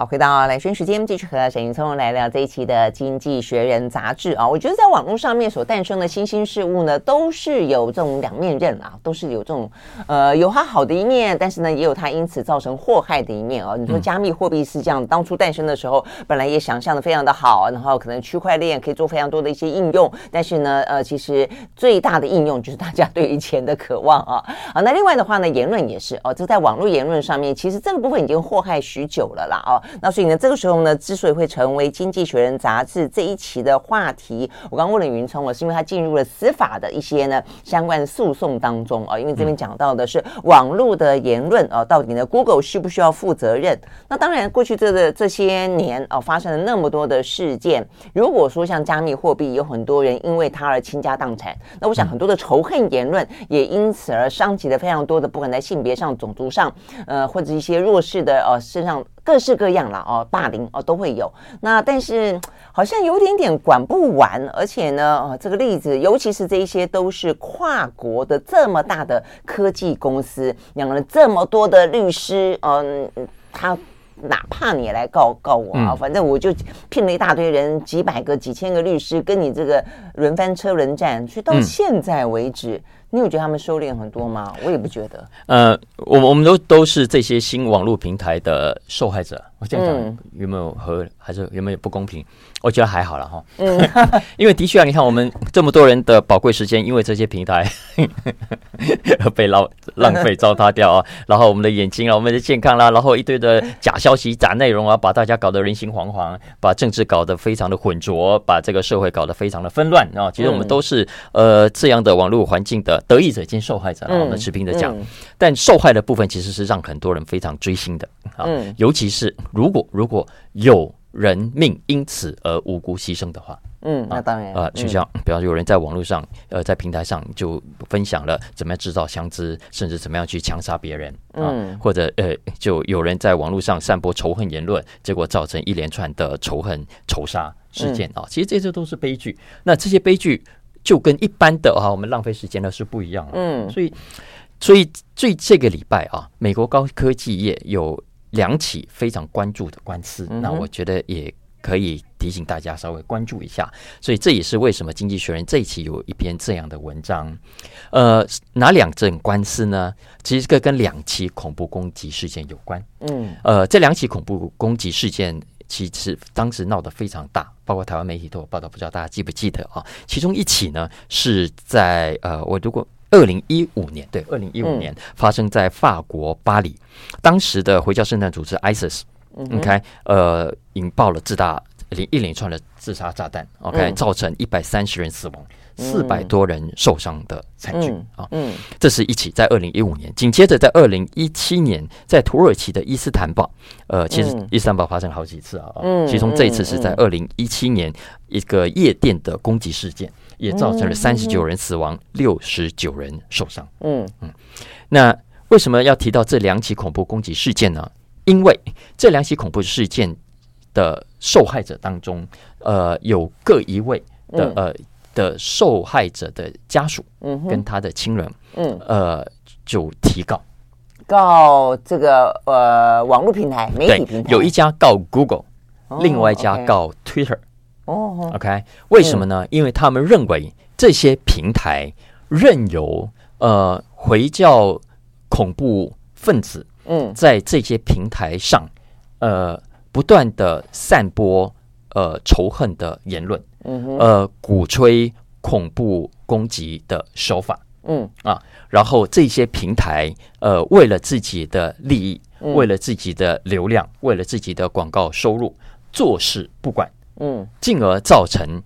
好，回到兰萱时间，继续和沈云聪来聊这一期的《经济学人》杂志啊。我觉得在网络上面所诞生的新兴事物呢，都是有这种两面刃啊，都是有这种呃有它好的一面，但是呢，也有它因此造成祸害的一面啊。你说加密货币是这样，当初诞生的时候，本来也想象的非常的好，然后可能区块链可以做非常多的一些应用，但是呢，呃，其实最大的应用就是大家对于钱的渴望啊。啊，那另外的话呢，言论也是哦，这在网络言论上面，其实这个部分已经祸害许久了啦。哦。那所以呢，这个时候呢，之所以会成为《经济学人》杂志这一期的话题，我刚问了云聪，我是因为他进入了司法的一些呢相关的诉讼当中啊，因为这边讲到的是网络的言论啊，到底呢 Google 需不需要负责任？那当然，过去这个这些年啊，发生了那么多的事件，如果说像加密货币，有很多人因为它而倾家荡产，那我想很多的仇恨言论也因此而伤及了非常多的，不管在性别上、种族上，呃，或者一些弱势的呃身上。各式各样了哦，霸凌哦都会有。那但是好像有点点管不完，而且呢，哦，这个例子，尤其是这一些都是跨国的这么大的科技公司，养了这么多的律师，嗯，他哪怕你来告告我啊，反正我就聘了一大堆人，几百个、几千个律师跟你这个轮番车轮战，所以到现在为止。你有觉得他们收敛很多吗？我也不觉得。呃，我们我们都都是这些新网络平台的受害者我这样讲有没有和还是有没有不公平？我觉得还好了哈。嗯，因为的确啊，你看我们这么多人的宝贵时间，因为这些平台 被浪浪费糟蹋掉啊，然后我们的眼睛啊，我们的健康啦，然后一堆的假消息、假内容啊，把大家搞得人心惶惶，把政治搞得非常的混浊，把这个社会搞得非常的纷乱啊。其实我们都是呃这样的网络环境的得益者兼受害者啊。我们持平的讲，但受害的部分其实是让很多人非常追星的啊，尤其是。如果如果有人命因此而无辜牺牲的话，嗯，那当然啊，就像比方说有人在网络上，呃，在平台上就分享了怎么样制造枪支，甚至怎么样去枪杀别人啊，或者呃，就有人在网络上散播仇恨言论，结果造成一连串的仇恨仇杀事件啊。其实这些都是悲剧。那这些悲剧就跟一般的啊，我们浪费时间的是不一样的。嗯，所以所以最这个礼拜啊，美国高科技业有。两起非常关注的官司，那我觉得也可以提醒大家稍微关注一下。所以这也是为什么《经济学人》这一期有一篇这样的文章。呃，哪两件官司呢？其实这个跟两起恐怖攻击事件有关。嗯，呃，这两起恐怖攻击事件其实当时闹得非常大，包括台湾媒体都有报道，不知道大家记不记得啊？其中一起呢是在呃，我如果。二零一五年，对，二零一五年发生在法国巴黎，当时的回教圣战组织 ISIS，OK，呃，引爆了自大连一连串的自杀炸弹，OK，造成一百三十人死亡，四百多人受伤的惨剧啊，嗯，这是一起在二零一五年，紧接着在二零一七年，在土耳其的伊斯坦堡，呃，其实伊斯坦堡发生了好几次啊，嗯，其中这一次是在二零一七年一个夜店的攻击事件。也造成了三十九人死亡，六十九人受伤。嗯。嗯，那为什么要提到这两起恐怖攻击事件呢？因为这两起恐怖事件的受害者当中，呃，有各一位的呃的受害者的家属，嗯，跟他的亲人，嗯，呃，就提告。告这个呃网络平台、媒体平台，有一家告 Google，另外一家告 Twitter。哦，OK，为什么呢？因为他们认为这些平台任由呃回教恐怖分子嗯。在这些平台上呃不断的散播呃仇恨的言论，嗯呃鼓吹恐怖攻击的手法，嗯。啊，然后这些平台呃为了自己的利益，为了自己的流量，为了自己的广告收入，坐视不管。嗯，进而造成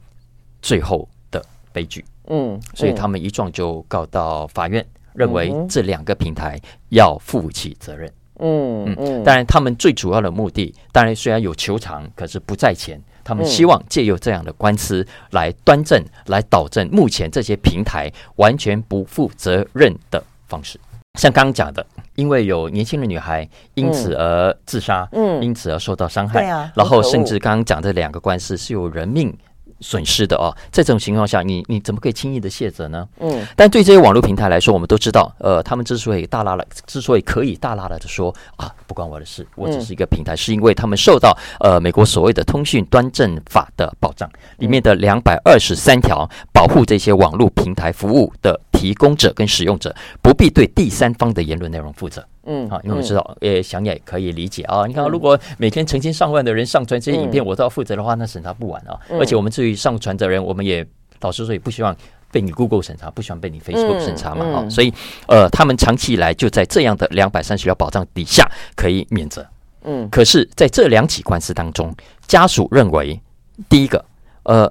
最后的悲剧。嗯，所以他们一撞就告到法院，认为这两个平台要负起责任。嗯嗯，当然，他们最主要的目的，当然虽然有求偿，可是不在前。他们希望借由这样的官司来端正、来导正目前这些平台完全不负责任的方式。像刚刚讲的。因为有年轻的女孩因此而自杀，嗯，因此而受到伤害，对啊，然后甚至刚刚讲的两个官司是有人命损失的哦，在这种情况下，你你怎么可以轻易的卸责呢？嗯，但对这些网络平台来说，我们都知道，呃，他们之所以大拉了，之所以可以大拉了的说啊，不关我的事，我只是一个平台，是因为他们受到呃美国所谓的通讯端正法的保障，里面的两百二十三条保护这些网络平台服务的提供者跟使用者不必对第三方的言论内容负责。嗯，好，因为我知道，呃，想也可以理解啊。你看，如果每天成千上万的人上传这些影片，我都要负责的话，那审查不完啊。而且我们至于上传的人，我们也老实说也不希望被你 Google 审查，不希望被你 Facebook 审查嘛。啊，所以呃，他们长期以来就在这样的两百三十条保障底下可以免责。嗯，可是在这两起官司当中，家属认为，第一个，呃，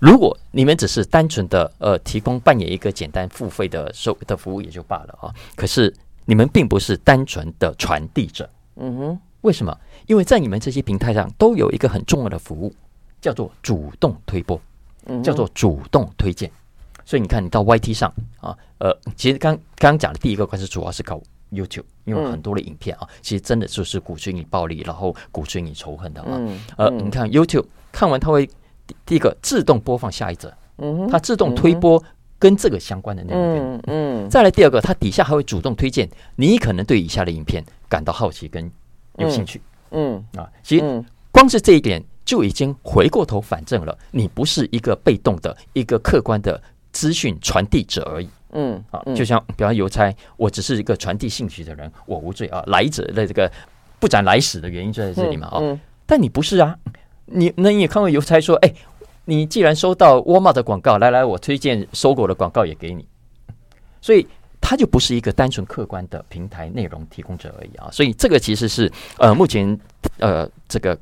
如果你们只是单纯的呃提供扮演一个简单付费的收的服务也就罢了啊，可是。你们并不是单纯的传递者，嗯哼，为什么？因为在你们这些平台上都有一个很重要的服务，叫做主动推播，叫做主动推荐。所以你看，你到 YT 上啊，呃，其实刚刚讲的第一个官司主要是搞 YouTube，因为很多的影片啊，其实真的就是鼓吹你暴力，然后鼓吹你仇恨的啊。呃，你看 YouTube 看完，它会第一个自动播放下一则，嗯，它自动推播。跟这个相关的内容，嗯嗯，再来第二个，它底下还会主动推荐你可能对以下的影片感到好奇跟有兴趣，嗯啊，其实光是这一点就已经回过头反证了，你不是一个被动的一个客观的资讯传递者而已，嗯啊，就像比方邮差，我只是一个传递信息的人，我无罪啊，来者的这个不斩来使的原因就在这里嘛，哦、嗯嗯，但你不是啊，你那你也看过邮差说，哎，你既然收到沃尔玛的广告，来来，我推荐搜狗的广告也给你，所以他就不是一个单纯客观的平台内容提供者而已啊，所以这个其实是呃目前呃这个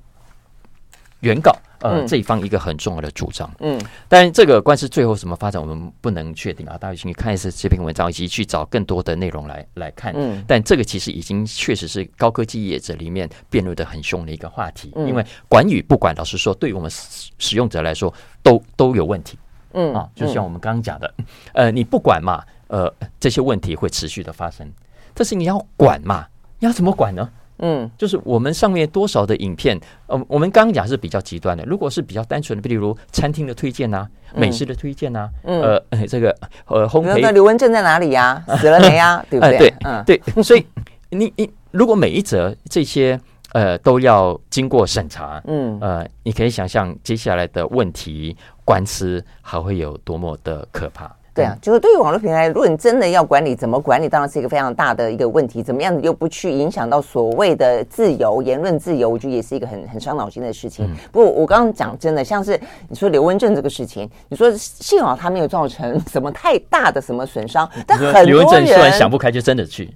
原告。呃，这一方一个很重要的主张，嗯，但这个官司最后什么发展，我们不能确定啊。大家请看一次这篇文章，以及去找更多的内容来来看。嗯，但这个其实已经确实是高科技业者里面辩论的很凶的一个话题。因为管与不管，老实说，对于我们使使用者来说，都都有问题。嗯啊，就像我们刚刚讲的，呃，你不管嘛，呃，这些问题会持续的发生。但是你要管嘛，你要怎么管呢？嗯，就是我们上面多少的影片，呃，我们刚刚讲是比较极端的。如果是比较单纯的，比如餐厅的推荐啊，美食的推荐啊，嗯、呃，这个呃，烘焙。那刘文正在哪里呀？死了没呀？对不对？对，嗯，对。所以你你如果每一则这些呃都要经过审查，嗯，呃，你可以想象接下来的问题官司还会有多么的可怕。对啊，就是对于网络平台，如果你真的要管理，怎么管理，当然是一个非常大的一个问题。怎么样子又不去影响到所谓的自由、言论自由，我觉得也是一个很很伤脑筋的事情。嗯、不过我刚刚讲真的，像是你说刘文正这个事情，你说幸好他没有造成什么太大的什么损伤，但很多人突然想不开，就真的去。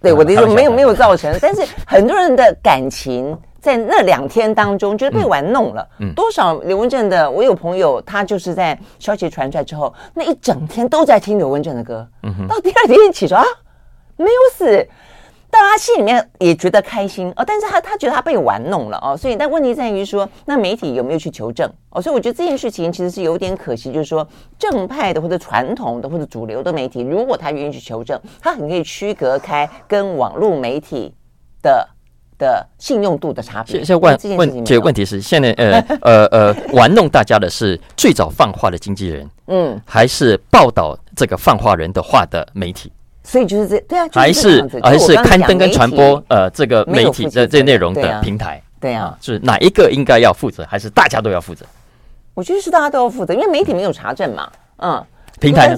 对，我的意思没有没有造成，但是很多人的感情。在那两天当中，就被玩弄了。嗯，多少刘文正的，我有朋友，他就是在消息传出来之后，那一整天都在听刘文正的歌。嗯哼，到第二天起床啊，没有死，但他心里面也觉得开心哦。但是他他觉得他被玩弄了哦，所以但问题在于说，那媒体有没有去求证哦？所以我觉得这件事情其实是有点可惜，就是说正派的或者传统的或者主流的媒体，如果他愿意去求证，他很可以区隔开跟网络媒体的。的信用度的差别。现在问问这个问题是，现在呃 呃呃玩弄大家的是最早放话的经纪人，嗯，还是报道这个放话人的话的媒体？所以就是这对啊，还是还是刊登跟传播呃这个媒体的这内容的平台？对啊，是哪一个应该要负责，还是大家都要负责？我觉得是大家都要负责，因为媒体没有查证嘛，嗯，平台呢？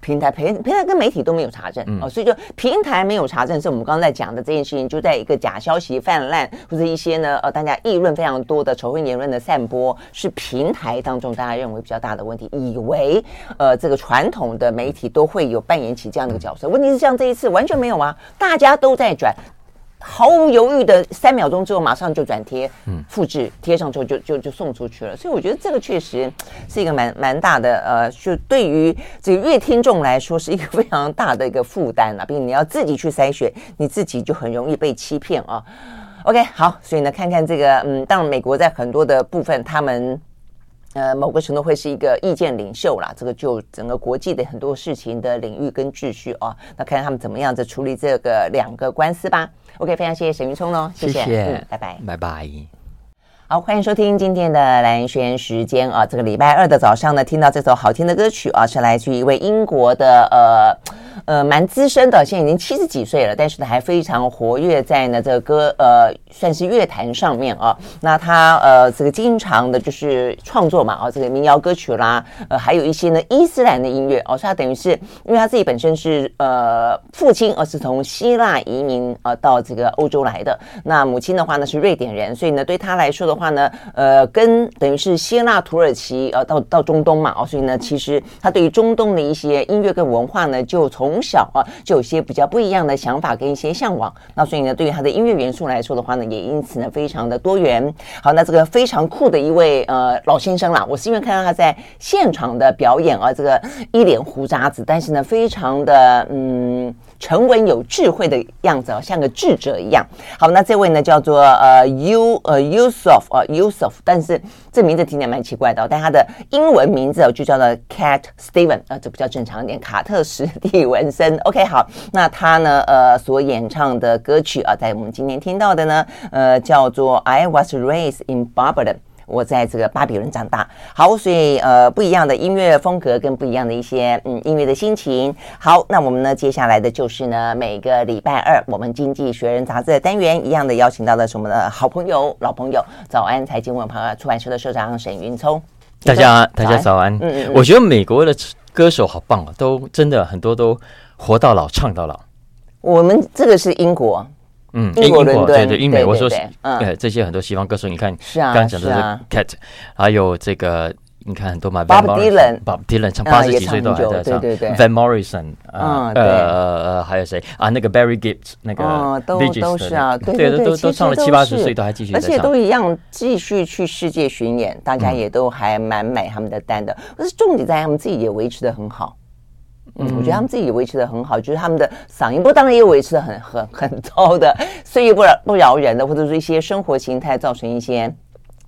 平台平平台跟媒体都没有查证、嗯、哦，所以就平台没有查证，是我们刚刚在讲的这件事情，就在一个假消息泛滥或者一些呢呃大家议论非常多的仇恨言论的散播，是平台当中大家认为比较大的问题，以为呃这个传统的媒体都会有扮演起这样的一个角色，问题是像这一次完全没有啊，大家都在转。毫无犹豫的三秒钟之后，马上就转贴、复制贴上之后就就就送出去了。所以我觉得这个确实是一个蛮蛮大的呃，就对于这个乐听众来说是一个非常大的一个负担啊，并且你要自己去筛选，你自己就很容易被欺骗啊。OK，好，所以呢，看看这个嗯，当然美国在很多的部分，他们呃某个程度会是一个意见领袖啦，这个就整个国际的很多事情的领域跟秩序啊，那看看他们怎么样子处理这个两个官司吧。OK，非常谢谢沈云聪喽，谢谢，拜拜，拜拜。好，欢迎收听今天的蓝轩时间啊，这个礼拜二的早上呢，听到这首好听的歌曲啊，是来自于一位英国的呃。呃，蛮资深的，现在已经七十几岁了，但是呢，还非常活跃在呢这个歌呃，算是乐坛上面啊。那他呃，这个经常的就是创作嘛，啊，这个民谣歌曲啦，呃，还有一些呢伊斯兰的音乐哦，所以他等于是因为他自己本身是呃父亲，而是从希腊移民呃到这个欧洲来的，那母亲的话呢是瑞典人，所以呢对他来说的话呢，呃，跟等于是希腊、土耳其呃到到中东嘛，哦，所以呢，其实他对于中东的一些音乐跟文化呢，就从从小啊，就有些比较不一样的想法跟一些向往，那所以呢，对于他的音乐元素来说的话呢，也因此呢非常的多元。好，那这个非常酷的一位呃老先生啦，我是因为看到他在现场的表演啊，这个一脸胡渣子，但是呢非常的嗯。沉稳有智慧的样子啊，像个智者一样。好，那这位呢叫做呃 U 呃 Yusuf 呃 Yusuf，但是这名字听起来蛮奇怪的，但他的英文名字哦就叫做 Cat Steven，呃，这比较正常一点，卡特史蒂文森。OK，好，那他呢呃所演唱的歌曲啊，在我们今天听到的呢，呃叫做 I Was Raised in Babylon。我在这个巴比伦长大，好，所以呃不一样的音乐风格跟不一样的一些嗯音乐的心情。好，那我们呢接下来的就是呢每个礼拜二我们经济学人杂志的单元一样的邀请到了什么的好朋友老朋友早安财经文朋友出版社的社长沈云聪。大家大家早安，嗯嗯，我觉得美国的歌手好棒啊，都真的很多都活到老唱到老。我们这个是英国。嗯，英国伦敦，对对，英美，我说是，嗯，这些很多西方歌手，你看，是啊，刚刚讲的是 Cat，还有这个。你看很多嘛，Bob Dylan，Bob Dylan 唱八十几岁都还在唱，对对对，Van Morrison，呃呃还有谁啊？那个 Barry Gibb，那个都都是啊，对对对，都都唱了七八十岁都还继续，而且都一样继续去世界巡演，大家也都还蛮买他们的单的。可是重点在他们自己也维持的很好，嗯，我觉得他们自己也维持的很好，就是他们的嗓音，不当然也维持的很很很糟的，岁月不饶不饶人的，或者是一些生活形态造成一些。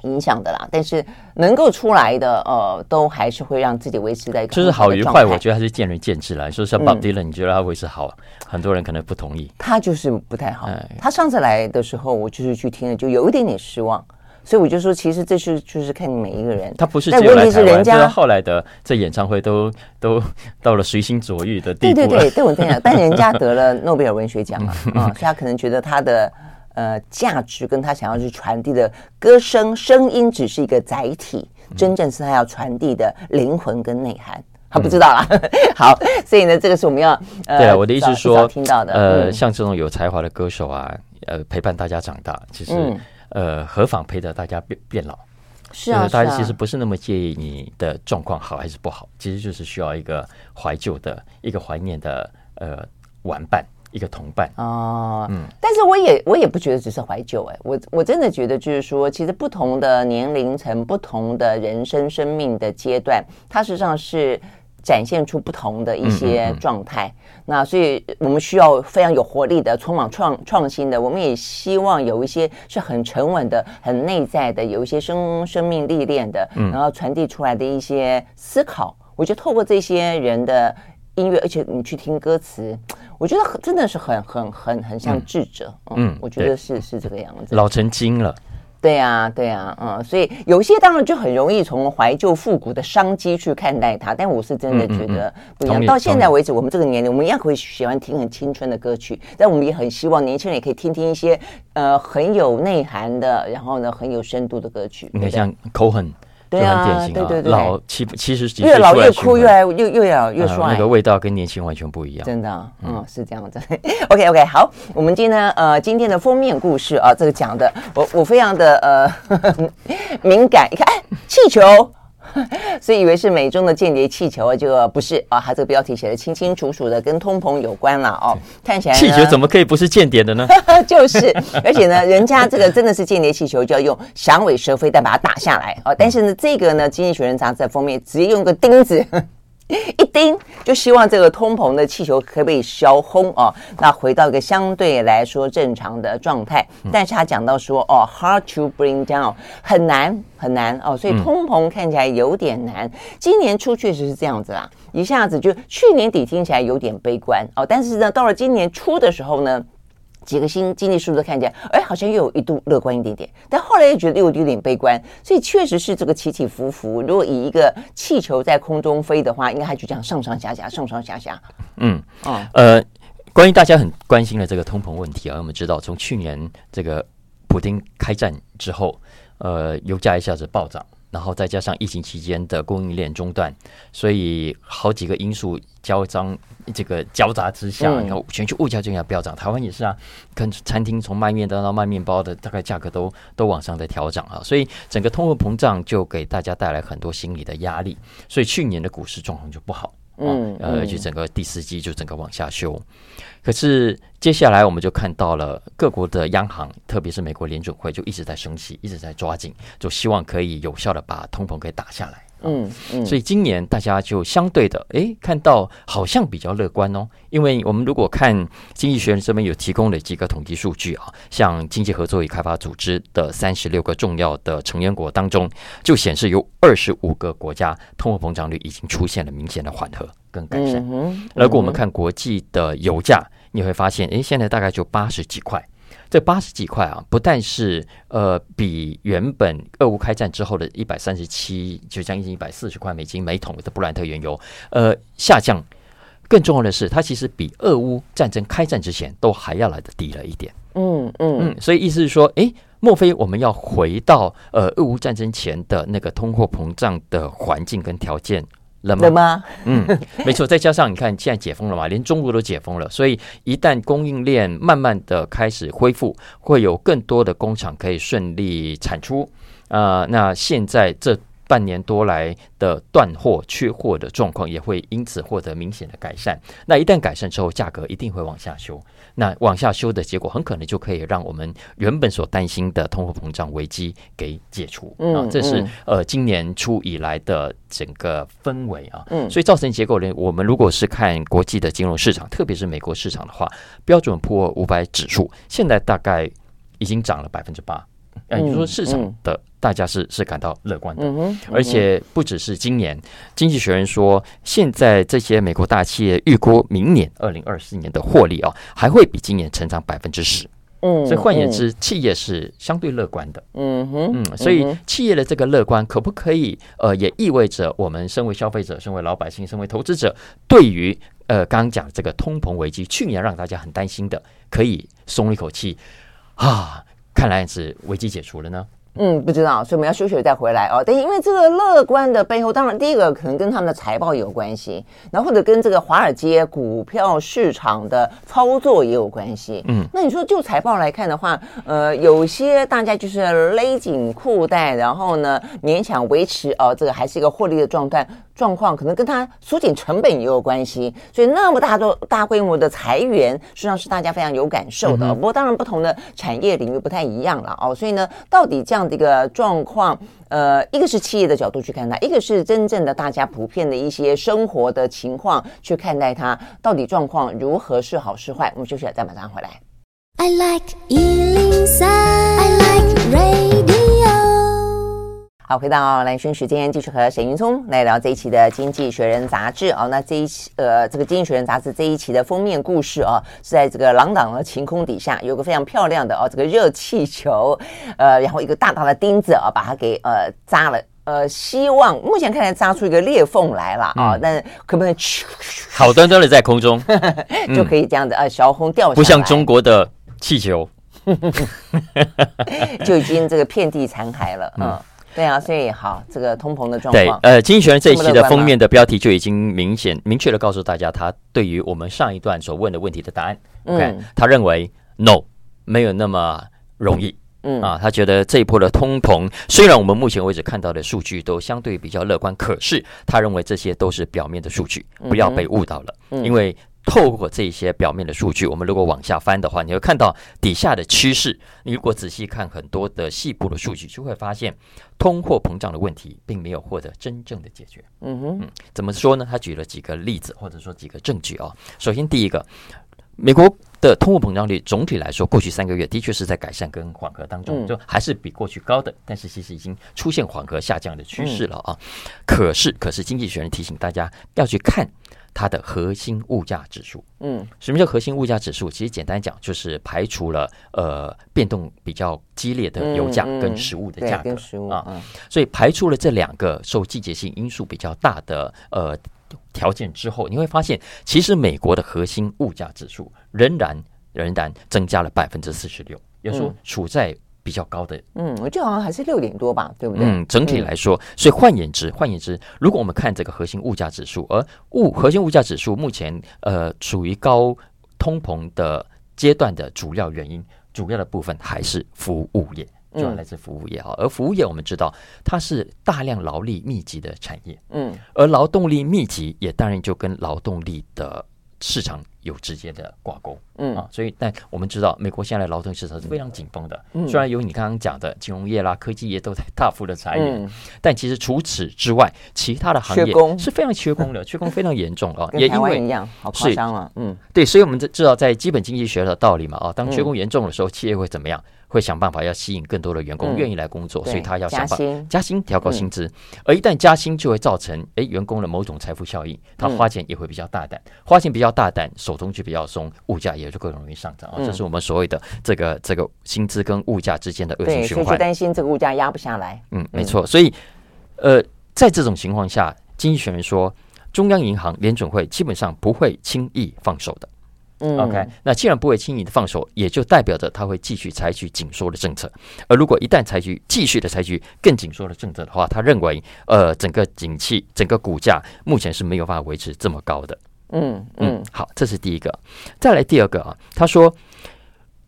影响的啦，但是能够出来的，呃，都还是会让自己维持在一个。就是好与坏，我觉得还是见仁见智来说。像 Bob Dylan，你觉得他维持好，嗯，很多人可能不同意。他就是不太好。哎，他上次来的时候，我就是去听了，就有一点点失望。所以我就说，其实这是就是看你每一个人。他不是只有来台湾，是人家后来的这演唱会都都到了随心所欲的地步。对对对，对 我这样，但人家得了诺贝尔文学奖嘛，啊，所以他可能觉得他的。呃，价值跟他想要去传递的歌声声音只是一个载体，嗯、真正是他要传递的灵魂跟内涵，他不知道啦。嗯、好，所以呢，这个是我们要呃，对了，我的意思是说，听到的，呃，嗯、像这种有才华的歌手啊，呃，陪伴大家长大，其实、嗯、呃，何妨陪着大家变变老？是啊，大家其实不是那么介意你的状况好还是不好，其实就是需要一个怀旧的、一个怀念的呃玩伴。一个同伴哦，嗯，但是我也我也不觉得只是怀旧哎，我我真的觉得就是说，其实不同的年龄层、不同的人生生命的阶段，它实际上是展现出不同的一些状态。嗯嗯嗯，那所以我们需要非常有活力的、充满创创新的，我们也希望有一些是很沉稳的、很内在的，有一些生生命历练的，然后传递出来的一些思考。我觉得透过这些人的音乐，而且你去听歌词。我觉得很真的是很很很很像智者，嗯，嗯，我觉得是是这个样子，老成精了，对呀对呀，嗯，所以有些当然就很容易从怀旧复古的商机去看待它，但我是真的觉得不一样。到现在为止，我们这个年龄，我们一样会喜欢听很青春的歌曲，但我们也很希望年轻人也可以听听一些呃很有内涵的，然后呢很有深度的歌曲。你看像 Cohen。对啊，对对对，老七七十几岁，越老越哭，越来越越老越帅，那个味道跟年轻完全不一样。真的，嗯，是这样子。OK OK，好，我们今天呃今天的封面故事啊，这个讲的我我非常的呃 敏感，你看，哎，气球。所以以为是美中的间谍气球啊，就不是啊。他这个标题写的清清楚楚的，跟通膨有关了哦。看起来气球怎么可以不是间谍的呢？就是，而且呢，人家这个真的是间谍气球，就要用响尾蛇飞弹把它打下来哦。但是呢，这个呢，《经济学人》杂志在封面直接用个钉子。一钉就希望这个通膨的气球可不可以消轰哦，那回到一个相对来说正常的状态。但是他讲到说哦，hard to bring down，很难很难哦，所以通膨看起来有点难。今年初确实是这样子啦，一下子就去年底听起来有点悲观哦，但是呢，到了今年初的时候呢。几个新经济数字看见，哎，好像又有一度乐观一点点，但后来又觉得又有点悲观，所以确实是这个起起伏伏。如果以一个气球在空中飞的话，应该还就这样上上下下，上上下下。嗯，哦，呃，关于大家很关心的这个通膨问题啊，我们知道从去年这个普丁开战之后，呃，油价一下子暴涨。然后再加上疫情期间的供应链中断，所以好几个因素交张，这个交杂之下，你看全球物价就要飙涨。台湾也是啊，跟餐厅从卖面到卖面包的大概价格都都往上在调整啊，所以整个通货膨胀就给大家带来很多心理的压力，所以去年的股市状况就不好。嗯，呃，而且整个第四季就整个往下修。可是接下来我们就看到了各国的央行，特别是美国联准会，就一直在升息，一直在抓紧，就希望可以有效的把通膨给打下来。嗯嗯，所以今年大家就相对的，哎，看到好像比较乐观哦。因为我们如果看经济学人这边有提供的几个统计数据啊，像经济合作与开发组织的三十六个重要的成员国当中，就显示有二十五个国家通货膨胀率已经出现了明显的缓和跟改善。嗯如果我们看国际的油价，你会发现，哎，现在大概就八十几块。这八十几块啊，不但是呃比原本俄乌开战之后的一百三十七，就将近一百四十块美金每桶的布兰特原油呃下降，更重要的是，它其实比俄乌战争开战之前都还要来得低了一点。嗯嗯嗯，所以意思是说，诶，莫非我们要回到呃俄乌战争前的那个通货膨胀的环境跟条件冷吗？冷吗？嗯，没错。再加上你看，现在解封了嘛，连中国都解封了，所以一旦供应链慢慢的开始恢复，会有更多的工厂可以顺利产出。啊、呃，那现在这。半年多来的断货、缺货的状况也会因此获得明显的改善。那一旦改善之后，价格一定会往下修。那往下修的结果，很可能就可以让我们原本所担心的通货膨胀危机给解除。嗯，啊，这是呃今年初以来的整个氛围啊。嗯，所以造成结构呢，我们如果是看国际的金融市场，特别是美国市场的话，标准普尔五百指数现在大概已经涨了百分之八。也就是说，市场的大家是是感到乐观的，而且不只是今年，《经济学人》说，现在这些美国大企业预估明年二零二四年的获利啊，还会比今年成长百分之十。嗯，所以换言之，企业是相对乐观的。嗯哼，嗯，所以企业的这个乐观，可不可以呃，也意味着我们身为消费者、身为老百姓、身为投资者，对于呃刚刚讲这个通膨危机，去年让大家很担心的，可以松一口气啊？看来是危机解除了呢。嗯，不知道，所以我们要休息再回来哦。但因为这个乐观的背后，当然第一个可能跟他们的财报有关系，然后或者跟这个华尔街股票市场的操作也有关系。嗯，那你说就财报来看的话，呃，有些大家就是勒紧裤带，然后呢勉强维持哦，这个还是一个获利的状态。状况可能跟它缩减成本也有关系，所以那么大多大规模的裁员，实际上是大家非常有感受的。不过当然不同的产业领域不太一样了哦，所以呢，到底这样的一个状况，呃，一个是企业的角度去看它，一个是真正的大家普遍的一些生活的情况去看待它，到底状况如何是好是坏？我们休息了再马上回来。I like 103, I like radio 好，回到蓝轩时间，继续和沈云聪来聊这一期的《经济学人》杂志哦。那这一期呃，这个《经济学人》杂志这一期的封面故事哦，是在这个朗朗的晴空底下，有个非常漂亮的哦，这个热气球，呃，然后一个大大的钉子啊、哦，把它给呃扎了，呃，希望目前看来扎出一个裂缝来了啊、哦，但可不可以好端端的在空中 就可以这样子呃，小红掉下来，不像中国的气球，就已经这个遍地残骸了，嗯。对啊，所以好，这个通膨的状况。对，呃，经济学人这一期的封面的标题就已经明显明确的告诉大家，他对于我们上一段所问的问题的答案。嗯，okay, 他认为 no 没有那么容易。嗯啊，他觉得这一波的通膨，虽然我们目前为止看到的数据都相对比较乐观，可是他认为这些都是表面的数据，不要被误导了，嗯、因为。透过这些表面的数据，我们如果往下翻的话，你会看到底下的趋势。你如果仔细看很多的细部的数据，就会发现通货膨胀的问题并没有获得真正的解决。嗯哼，嗯，怎么说呢？他举了几个例子，或者说几个证据啊。首先，第一个，美国的通货膨胀率总体来说，过去三个月的确是在改善跟缓和当中，就还是比过去高的，但是其实已经出现缓和下降的趋势了啊。可是，可是，经济学人提醒大家要去看。它的核心物价指数，嗯，什么叫核心物价指数？其实简单讲，就是排除了呃变动比较激烈的油价跟食物的价格啊，所以排除了这两个受季节性因素比较大的呃条件之后，你会发现，其实美国的核心物价指数仍然仍然增加了百分之四十六，也就是说处在。比较高的，嗯，我记得好像还是六点多吧，对不对？嗯，整体来说，所以换言之，换言之，如果我们看这个核心物价指数，而物核心物价指数目前呃处于高通膨的阶段的主要原因，主要的部分还是服务业，主要来自服务业啊。而服务业我们知道它是大量劳力密集的产业，嗯，而劳动力密集也当然就跟劳动力的市场。有直接的挂钩，嗯啊，所以但我们知道，美国现在劳动市场是非常紧绷的。嗯，虽然有你刚刚讲的金融业啦、科技业都在大幅的裁员，嗯、但其实除此之外，其他的行业是非常缺工的，缺工非常严重啊。也因为一样，好夸张啊。嗯，对，所以我们知道在基本经济学的道理嘛，啊，当缺工严重的时候，企业会怎么样？会想办法要吸引更多的员工愿意来工作，嗯、所以他要想办法加薪、调高薪资。嗯、而一旦加薪，就会造成诶员工的某种财富效应，他花钱也会比较大胆，花钱比较大胆，手中就比较松，物价也就更容易上涨啊。这是我们所谓的这个这个薪资跟物价之间的恶性循环。所以担心这个物价压不下来。嗯，没错。所以，呃，在这种情况下，经济学人说，中央银行联准会基本上不会轻易放手的。嗯，OK，那既然不会轻易的放手，也就代表着他会继续采取紧缩的政策。而如果一旦采取继续的采取更紧缩的政策的话，他认为，呃，整个景气、整个股价目前是没有办法维持这么高的。嗯嗯，好，这是第一个。再来第二个啊，他说，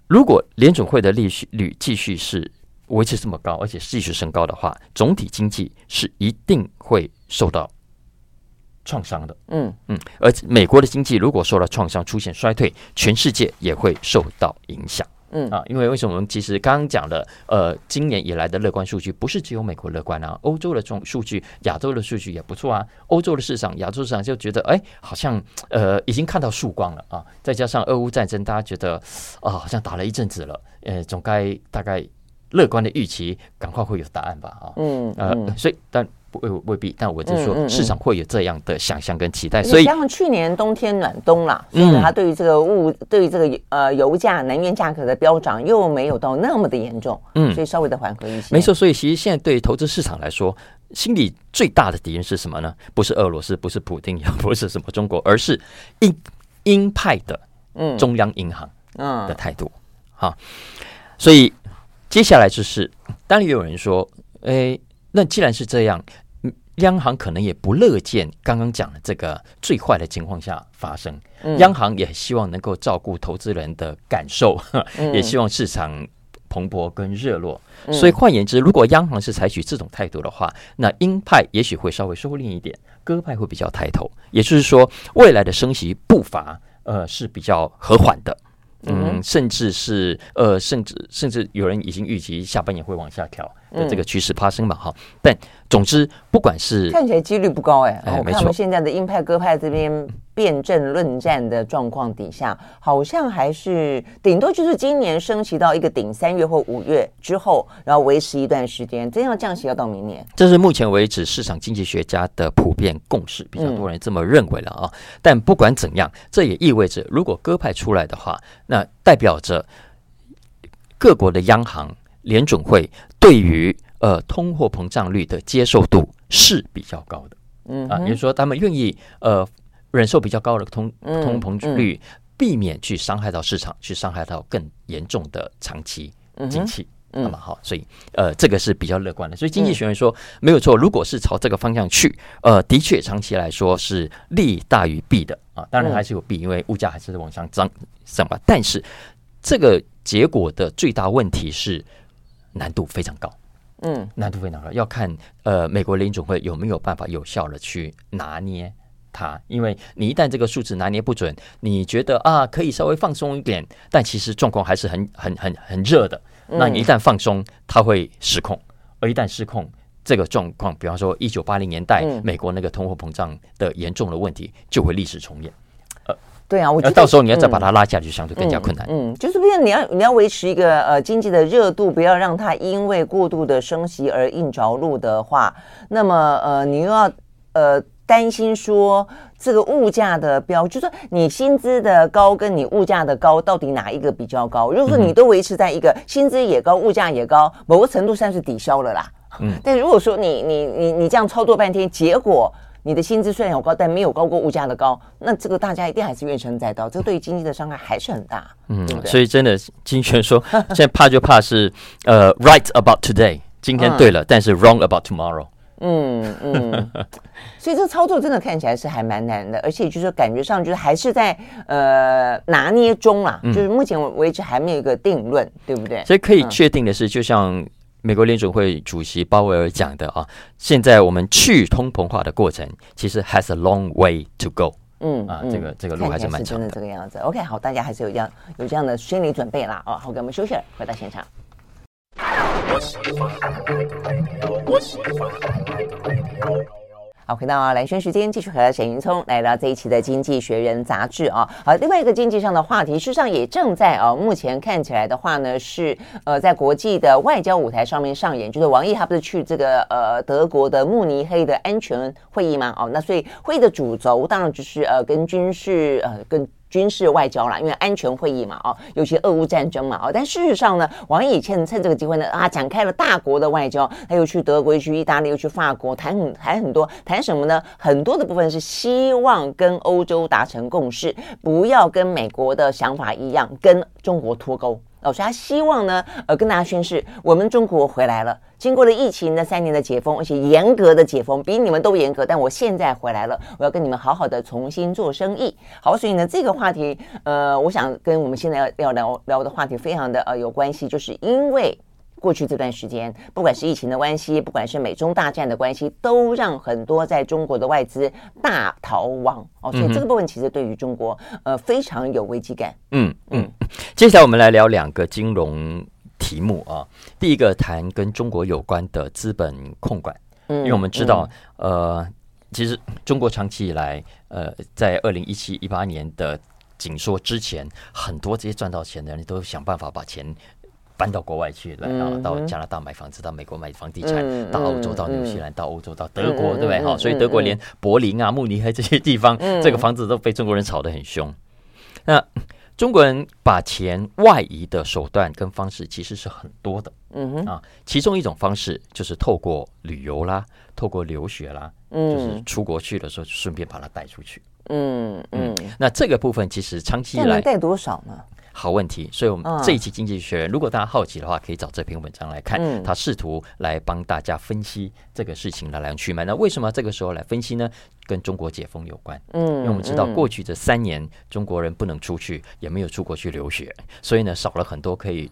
如果联准会的利率继续是维持这么高，而且继续升高的话，总体经济是一定会受到创伤的。嗯嗯，而美国的经济如果受到创伤，出现衰退，全世界也会受到影响。嗯啊，因为为什么我们其实刚刚讲的，呃，今年以来的乐观数据不是只有美国乐观啊，欧洲的这种数据、亚洲的数据也不错啊。欧洲的市场、亚洲市场就觉得，哎，好像呃已经看到曙光了啊。再加上俄乌战争，大家觉得啊，好像打了一阵子了，呃，总该大概乐观的预期，赶快会有答案吧？啊，嗯呃，所以但。未未必，但我就说市场会有这样的想象跟期待，嗯嗯嗯、所以加上去年冬天暖冬啦，所以它对于这个物，嗯、对于这个呃油价、能源价格的飙涨又没有到那么的严重，嗯，所以稍微的缓和一些。没错，所以其实现在对于投资市场来说，心里最大的敌人是什么呢？不是俄罗斯，不是普丁，也不是什么中国，而是鹰鹰派的嗯中央银行嗯的态度。所以接下来就是，当然也有人说，哎，那既然是这样。央行可能也不乐见刚刚讲的这个最坏的情况下发生，央行也希望能够照顾投资人的感受，也希望市场蓬勃跟热络。所以换言之，如果央行是采取这种态度的话，那鹰派也许会稍微收敛一点，鸽派会比较抬头。也就是说，未来的升息步伐呃是比较和缓的。嗯，甚至是呃，甚至甚至有人已经预计下半年会往下调的这个趋势发生嘛？哈、嗯，但总之，不管是看起来几率不高哎、欸，哎，我看我们现在的鹰派鸽派这边。辩证论战的状况底下，好像还是顶多就是今年升息到一个顶，三月或五月之后，然后维持一段时间，真要降息要到明年。这是目前为止市场经济学家的普遍共识，比较多人这么认为了啊。嗯、但不管怎样，这也意味着，如果鸽派出来的话，那代表着各国的央行、联准会对于呃通货膨胀率的接受度是比较高的。嗯啊，也就是说他们愿意呃。忍受比较高的通通膨率，避免去伤害到市场，去伤害到更严重的长期经济，那么好，所以呃，这个是比较乐观的。所以经济学人说没有错，如果是朝这个方向去，呃，的确长期来说是利大于弊的啊。当然还是有弊，因为物价还是往上涨涨吧。但是这个结果的最大问题是难度非常高，嗯，难度非常高，要看呃美国联准会有没有办法有效的去拿捏。它，因为你一旦这个数字拿捏不准，你觉得啊可以稍微放松一点，但其实状况还是很很很很热的。那你一旦放松，它会失控，而一旦失控，这个状况，比方说一九八零年代美国那个通货膨胀的严重的问题，就会历史重演。呃，对啊，我觉得到时候你要再把它拉下去，相对更加困难。嗯，就是不是你要你要维持一个呃经济的热度，不要让它因为过度的升息而硬着陆的话，那么呃你又要呃。担心说这个物价的标，就是说你薪资的高跟你物价的高，到底哪一个比较高？如果说你都维持在一个薪资也高，物价也高，某个程度上是抵消了啦。嗯，但如果说你你你你这样操作半天，结果你的薪资虽然有高，但没有高过物价的高，那这个大家一定还是怨声载道，这个对于经济的伤害还是很大。嗯，对对，所以真的经济学说，现在怕就怕是呃，right about today，今天对了，嗯、但是 wrong about tomorrow。嗯嗯，所以这个操作真的看起来是还蛮难的，而且就是感觉上就是还是在呃拿捏中啦，嗯、就是目前为止还没有一个定论，对不对？所以可以确定的是，就像美国联准会主席鲍威尔讲的啊，现在我们去通膨化的过程其实 has a long way to go。嗯啊，这个这个路还是蛮长的。这个样子，OK，好，大家还是有这样有这样的心理准备啦。哦，好，给我们休息了，回到现场。我喜歡好，回到蓝轩时间，继续和沈云聪来到这一期的《经济学人》杂志啊。好，另外一个经济上的话题，事实上也正在啊，目前看起来的话呢，是呃，在国际的外交舞台上面上演。就是王毅他不是去这个呃德国的慕尼黑的安全会议吗？哦，那所以会议的主轴当然就是呃跟军事呃跟。军事外交啦，因为安全会议嘛，哦，尤其俄乌战争嘛，哦，但事实上呢，王毅趁趁这个机会呢，啊，展开了大国的外交，他又去德国，又去意大利，又去法国，谈很谈很多，谈什么呢？很多的部分是希望跟欧洲达成共识，不要跟美国的想法一样，跟中国脱钩。哦，所以他希望呢，呃，跟大家宣誓，我们中国回来了。经过了疫情的三年的解封，而且严格的解封，比你们都严格。但我现在回来了，我要跟你们好好的重新做生意。好，所以呢，这个话题，呃，我想跟我们现在要要聊聊的话题非常的呃有关系，就是因为。过去这段时间，不管是疫情的关系，不管是美中大战的关系，都让很多在中国的外资大逃亡哦。所以这个部分其实对于中国呃非常有危机感。嗯嗯。接下来我们来聊两个金融题目啊。第一个谈跟中国有关的资本控管，嗯，因为我们知道呃，其实中国长期以来呃，在二零一七一八年的紧缩之前，很多这些赚到钱的人都想办法把钱。搬到国外去了，然后到加拿大买房子，到美国买房地产，嗯、到欧洲，到纽西兰，到欧洲，到德国，嗯、对不对？好、嗯，所以德国连柏林啊、慕尼黑这些地方，嗯、这个房子都被中国人炒得很凶。那中国人把钱外移的手段跟方式其实是很多的，嗯哼啊，其中一种方式就是透过旅游啦，透过留学啦，嗯，就是出国去的时候顺便把它带出去，嗯嗯，嗯。那这个部分其实长期以来带多少呢？好问题，所以我们这一期《经济学人》，如果大家好奇的话，可以找这篇文章来看。他试图来帮大家分析这个事情的来龙去脉。那为什么这个时候来分析呢？跟中国解封有关。嗯，因为我们知道过去这三年中国人不能出去，也没有出国去留学，所以呢少了很多可以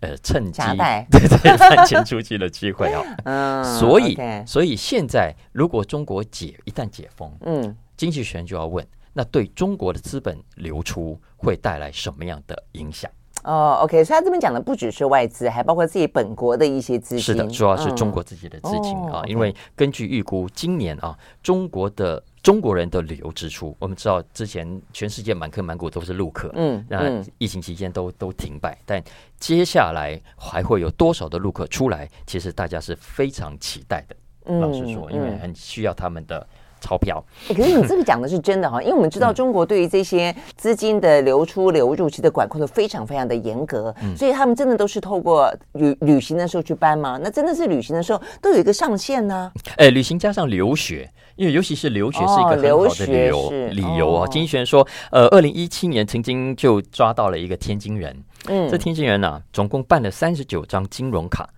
呃趁机 对对赚钱出去的机会啊。嗯，所以所以现在如果中国解一旦解封，嗯，经济学人就要问。那对中国的资本流出会带来什么样的影响？哦，OK，所以他这边讲的不只是外资，还包括自己本国的一些资金。是的，主要是中国自己的资金啊。因为根据预估，今年啊，中国的中国人的旅游支出，我们知道之前全世界满坑满谷都是陆客，嗯，那疫情期间都都停摆，但接下来还会有多少的陆客出来？其实大家是非常期待的。老实说，因为很需要他们的。钞票，可是你这个讲的是真的哈，因为我们知道中国对于这些资金的流出流入，其实管控的非常非常的严格，所以他们真的都是透过旅旅行的时候去搬吗？那真的是旅行的时候都有一个上限呢？哎，旅行加上留学，因为尤其是留学是一个很好的理由理由啊。经济学人说，呃，二零一七年曾经就抓到了一个天津人，嗯，这天津人呢，总共办了三十九张金融卡，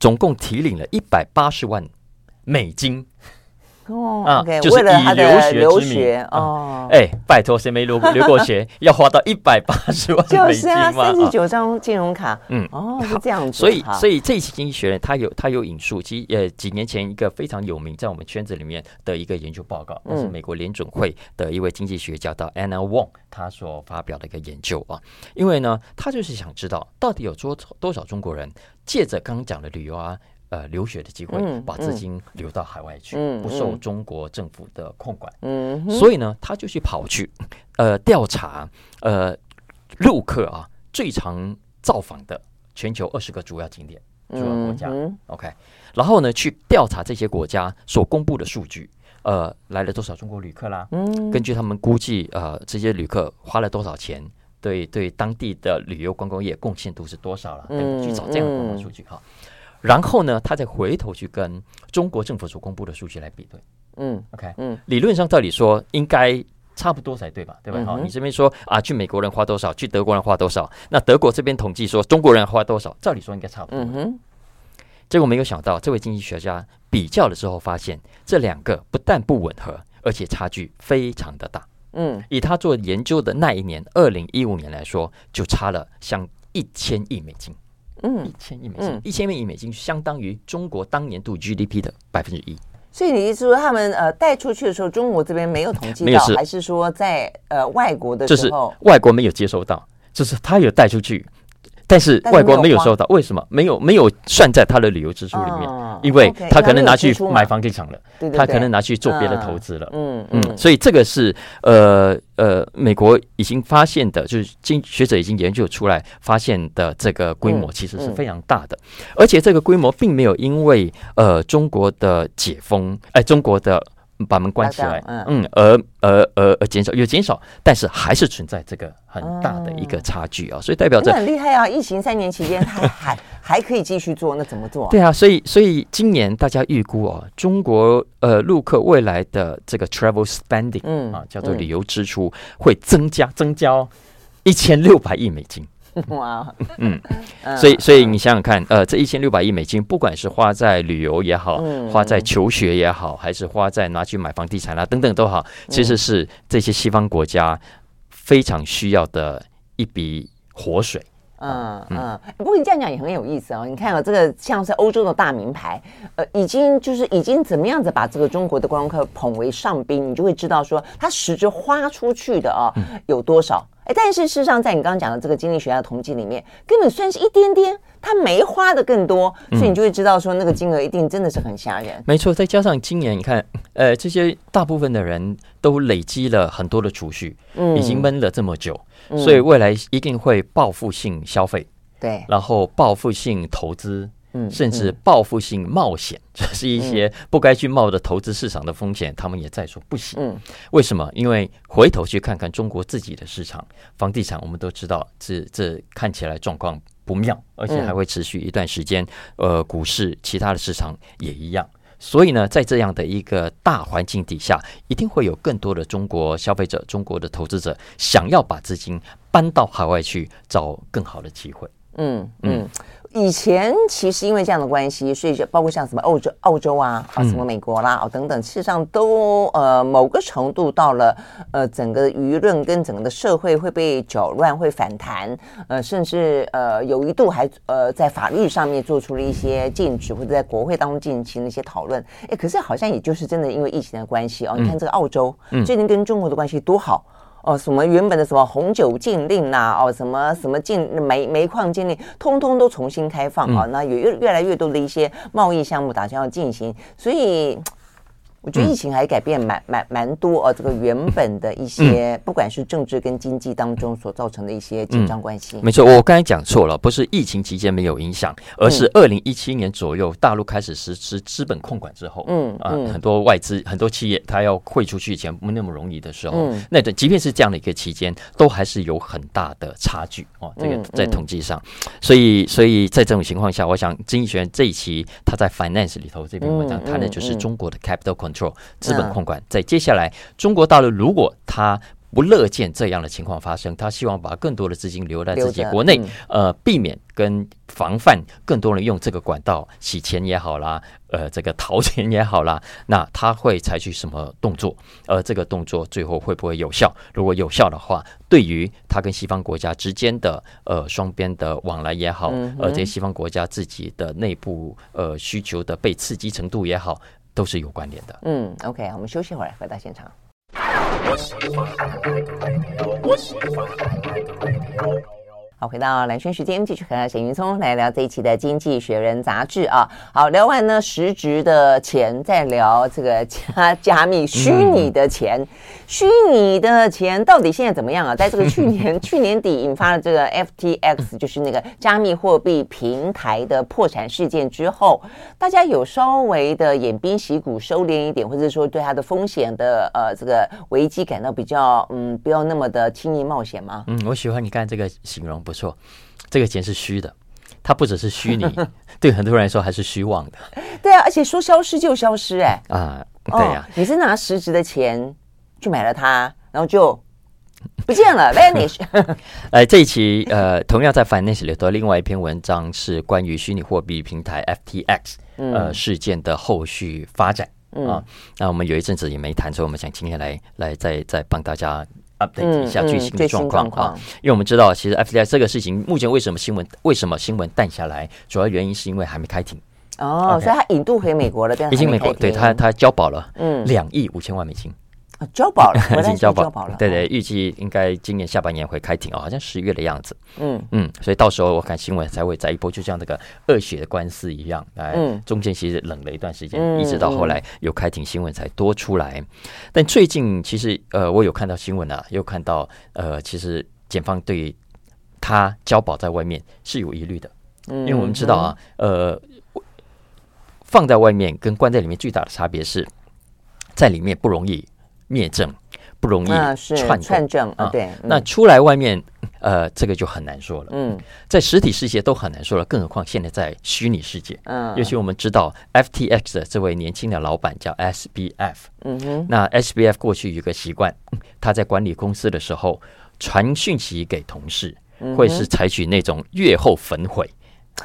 总共提领了一百八十万美金。哦、啊，okay, 就是以留学留学哦，哎、嗯，拜托，谁没留留过学？要花到一百八十万就是啊？三十九张金融卡，嗯，哦，是这样子。所以，所以这一期经济学人他有他有引述，其实呃几年前一个非常有名在我们圈子里面的一个研究报告，那是美国联准会的一位经济学家叫 Anna Wong 他所发表的一个研究啊。因为呢，他就是想知道到底有多多少中国人借着刚刚讲的旅游啊。呃，留学的机会，把资金流到海外去，嗯、不受中国政府的控管。嗯，所以呢，他就去跑去，呃，调查，呃，陆客啊最常造访的全球二十个主要景点、主要国家。嗯、OK，然后呢，去调查这些国家所公布的数据，呃，来了多少中国旅客啦？嗯，根据他们估计，呃，这些旅客花了多少钱，对对当地的旅游观光业贡献度是多少了？嗯，去找这样的数据哈。然后呢，他再回头去跟中国政府所公布的数据来比对。嗯，OK，嗯，理论上道理说应该差不多才对吧？对吧？好、嗯，你这边说啊，去美国人花多少，去德国人花多少？那德国这边统计说中国人花多少，照理说应该差不多。嗯哼。结果没有想到，这位经济学家比较的时候发现，这两个不但不吻合，而且差距非常的大。嗯，以他做研究的那一年，二零一五年来说，就差了像一千亿美金。嗯，一千亿美金，一千亿美金相当于中国当年度 GDP 的百分之一。所以你意思说，他们呃带出去的时候，中国这边没有统计到，是还是说在呃外国的时候，外国没有接收到，就是他有带出去。但是外国没有收到，为什么没有没有算在他的旅游支出里面？因为他可能拿去买房地产了，他可能拿去做别的投资了。嗯嗯，所以这个是呃呃，美国已经发现的，就是经学者已经研究出来发现的这个规模其实是非常大的，而且这个规模并没有因为呃中国的解封，哎，中国的。把门关起来，嗯嗯，而而而而减少有减少，但是还是存在这个很大的一个差距啊，所以代表着很厉害啊！疫情三年期间，他 还还可以继续做，那怎么做？对啊，所以所以今年大家预估啊，中国呃陆客未来的这个 travel spending，嗯啊，叫做旅游支出会增加增加一千六百亿美金。哇，嗯，所以所以你想想看，呃，这一千六百亿美金，不管是花在旅游也好，花在求学也好，还是花在拿去买房地产啊等等都好，其实是这些西方国家非常需要的一笔活水。嗯嗯，不过你这样讲也很有意思哦。你看啊，这个像是欧洲的大名牌，呃，已经就是已经怎么样子把这个中国的观光客捧为上宾，你就会知道说，他实质花出去的啊有多少。哎，但是事实上，在你刚刚讲的这个经济学家的统计里面，根本算是一点点，他没花的更多，所以你就会知道说，那个金额一定真的是很吓人。没错，再加上今年你看，呃，这些大部分的人都累积了很多的储蓄，嗯，已经闷了这么久，所以未来一定会报复性消费，对，然后报复性投资。嗯，甚至报复性冒险，这是一些不该去冒的投资市场的风险，他们也在所不惜。嗯，为什么？因为回头去看看中国自己的市场，房地产，我们都知道，这这看起来状况不妙，而且还会持续一段时间。呃，股市其他的市场也一样。所以呢，在这样的一个大环境底下，一定会有更多的中国消费者、中国的投资者想要把资金搬到海外去找更好的机会。嗯嗯。以前其实因为这样的关系，所以就包括像什么欧洲、澳洲啊啊，什么美国啦哦等等，事实上都呃某个程度到了呃整个舆论跟整个的社会会被搅乱、会反弹，呃甚至呃有一度还呃在法律上面做出了一些禁止，或者在国会当中进行了一些讨论。哎，可是好像也就是真的因为疫情的关系哦，你看这个澳洲最近跟中国的关系多好。哦，什么原本的什么红酒禁令呐、啊，哦，什么什么禁煤煤矿禁令，通通都重新开放啊，那有越越来越多的一些贸易项目打算要进行，所以。我觉得疫情还改变蛮蛮蛮多哦，这个原本的一些，不管是政治跟经济当中所造成的一些紧张关系。没错，我刚才讲错了，不是疫情期间没有影响，而是二零一七年左右大陆开始实施资本控管之后，嗯啊，很多外资很多企业它要汇出去钱不那么容易的时候，那即便是这样的一个期间，都还是有很大的差距哦。这个在统计上，所以所以在这种情况下，我想经济学人这一期他在 Finance 里头这篇文章谈的就是中国的 Capital Control。资本控管，在接下来，中国大陆如果他不乐见这样的情况发生，他希望把更多的资金留在自己国内，呃，避免跟防范更多人用这个管道洗钱也好啦，呃，这个逃钱也好啦，那他会采取什么动作？而这个动作最后会不会有效？如果有效的话，对于他跟西方国家之间的呃双边的往来也好，而这些西方国家自己的内部呃需求的被刺激程度也好。都是有关联的。嗯，OK，我们休息会儿，回到现场。好，回到蓝轩时间，继续和沈云聪来聊这一期的《经济学人》杂志啊。好，聊完呢实质的钱，再聊这个加加密虚拟的钱。嗯、虚拟的钱到底现在怎么样啊？在这个去年 去年底引发了这个 FTX，就是那个加密货币平台的破产事件之后，大家有稍微的偃兵息鼓，收敛一点，或者说对它的风险的呃这个危机感到比较嗯不要那么的轻易冒险吗？嗯，我喜欢你看这个形容。不错，这个钱是虚的，它不只是虚拟，对很多人来说还是虚妄的。对啊，而且说消失就消失，欸，哎啊，对呀，哦，你是拿实质的钱去买了它，然后就不见了，vanish。哎，这一期呃，同样在 Finance 里头，另外一篇文章是关于虚拟货币平台 FTX 呃事件的后续发展啊。那我们有一阵子也没谈，所以我们想今天来来再再帮大家。update 一下最新的状况啊，因为我们知道，其实 FTX 这个事情，目前为什么新闻为什么新闻淡下来，主要原因是因为还没开庭哦，所以他引渡回美国了，已经美国对他他交保了，嗯，两亿五千万美金。交保了，已经交保了。对对，预计应该今年下半年会开庭哦，好像十月的样子。嗯嗯，所以到时候我看新闻才会再一波，就像这个恶血的官司一样。哎，中间其实冷了一段时间，一直到后来有开庭新闻才多出来。但最近其实呃，我有看到新闻啊，又看到呃，其实检方对他交保在外面是有疑虑的，因为我们知道啊，呃，放在外面跟关在里面最大的差别是。在里面不容易灭证，不容易串串证啊。对，那出来外面。呃，这个就很难说了。嗯，在实体世界都很难说了，更何况现在在虚拟世界。嗯，尤其我们知道 FTX 的这位年轻的老板叫 SBF。嗯哼，那 SBF 过去有个习惯，他在管理公司的时候传讯息给同事，会是采取那种月后焚毁。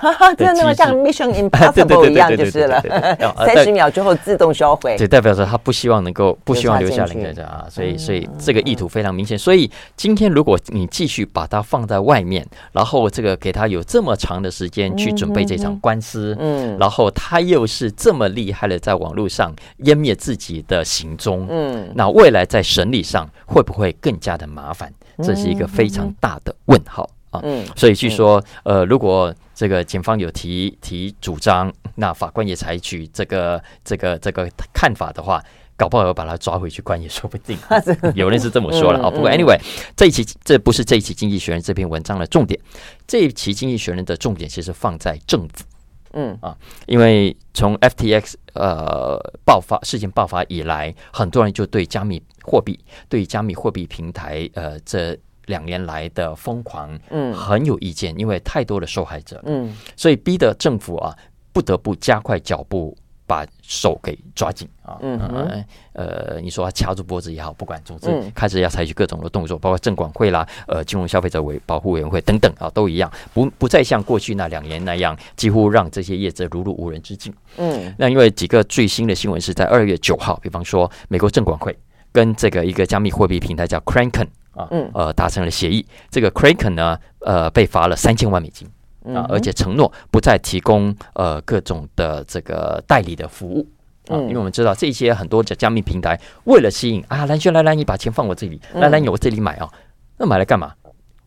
真的像 Mission Impossible 一样就是了，三十秒之后自动销毁。对代表着他不希望能够不希望留下人在这啊，所以所以这个意图非常明显。所以今天如果你继续把它放在外面，然后这个给他有这么长的时间去准备这场官司，嗯，然后他又是这么厉害的在网络上湮灭自己的行踪，嗯，那未来在审理上会不会更加的麻烦？这是一个非常大的问号。啊，嗯，所以据说，呃，如果这个检方有提提主张，那法官也采取这个这个这个看法的话，搞不好要把他抓回去关也说不定。有人是这么说了啊。不过，anyway，这一期这不是这一期《经济学人》这篇文章的重点，这一期《经济学人》的重点其实放在政府。嗯啊，因为从 FTX 呃爆发事件爆发以来，很多人就对加密货币、对加密货币平台呃这。两年来的疯狂，嗯，很有意见，因为太多的受害者，嗯，所以逼得政府啊不得不加快脚步，把手给抓紧啊，嗯，呃，你说他掐住脖子也好，不管，总之开始要采取各种的动作，包括证管会啦，呃，金融消费者委保护委员会等等啊，都一样，不不再像过去那两年那样，几乎让这些业者如入无人之境，嗯，那因为几个最新的新闻是在二月九号，比方说美国证管会跟这个一个加密货币平台叫 Kraken。啊，嗯，呃，达成了协议。这个 Kraken 呢，呃，被罚了三千万美金啊，而且承诺不再提供呃各种的这个代理的服务啊，因为我们知道这些很多的加密平台为了吸引啊，蓝轩来来，你把钱放我这里，来来，你我这里买啊，那买来干嘛？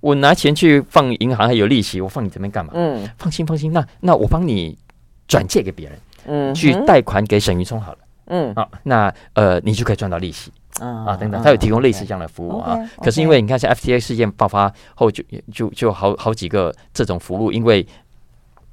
我拿钱去放银行还有利息，我放你这边干嘛？嗯，放心放心，那那我帮你转借给别人，嗯，去贷款给沈云聪好了，嗯，好，那呃，你就可以赚到利息。啊，等等，他有提供类似这样的服务啊。可是因为你看，像 FTX 事件爆发后，就就就好好几个这种服务，因为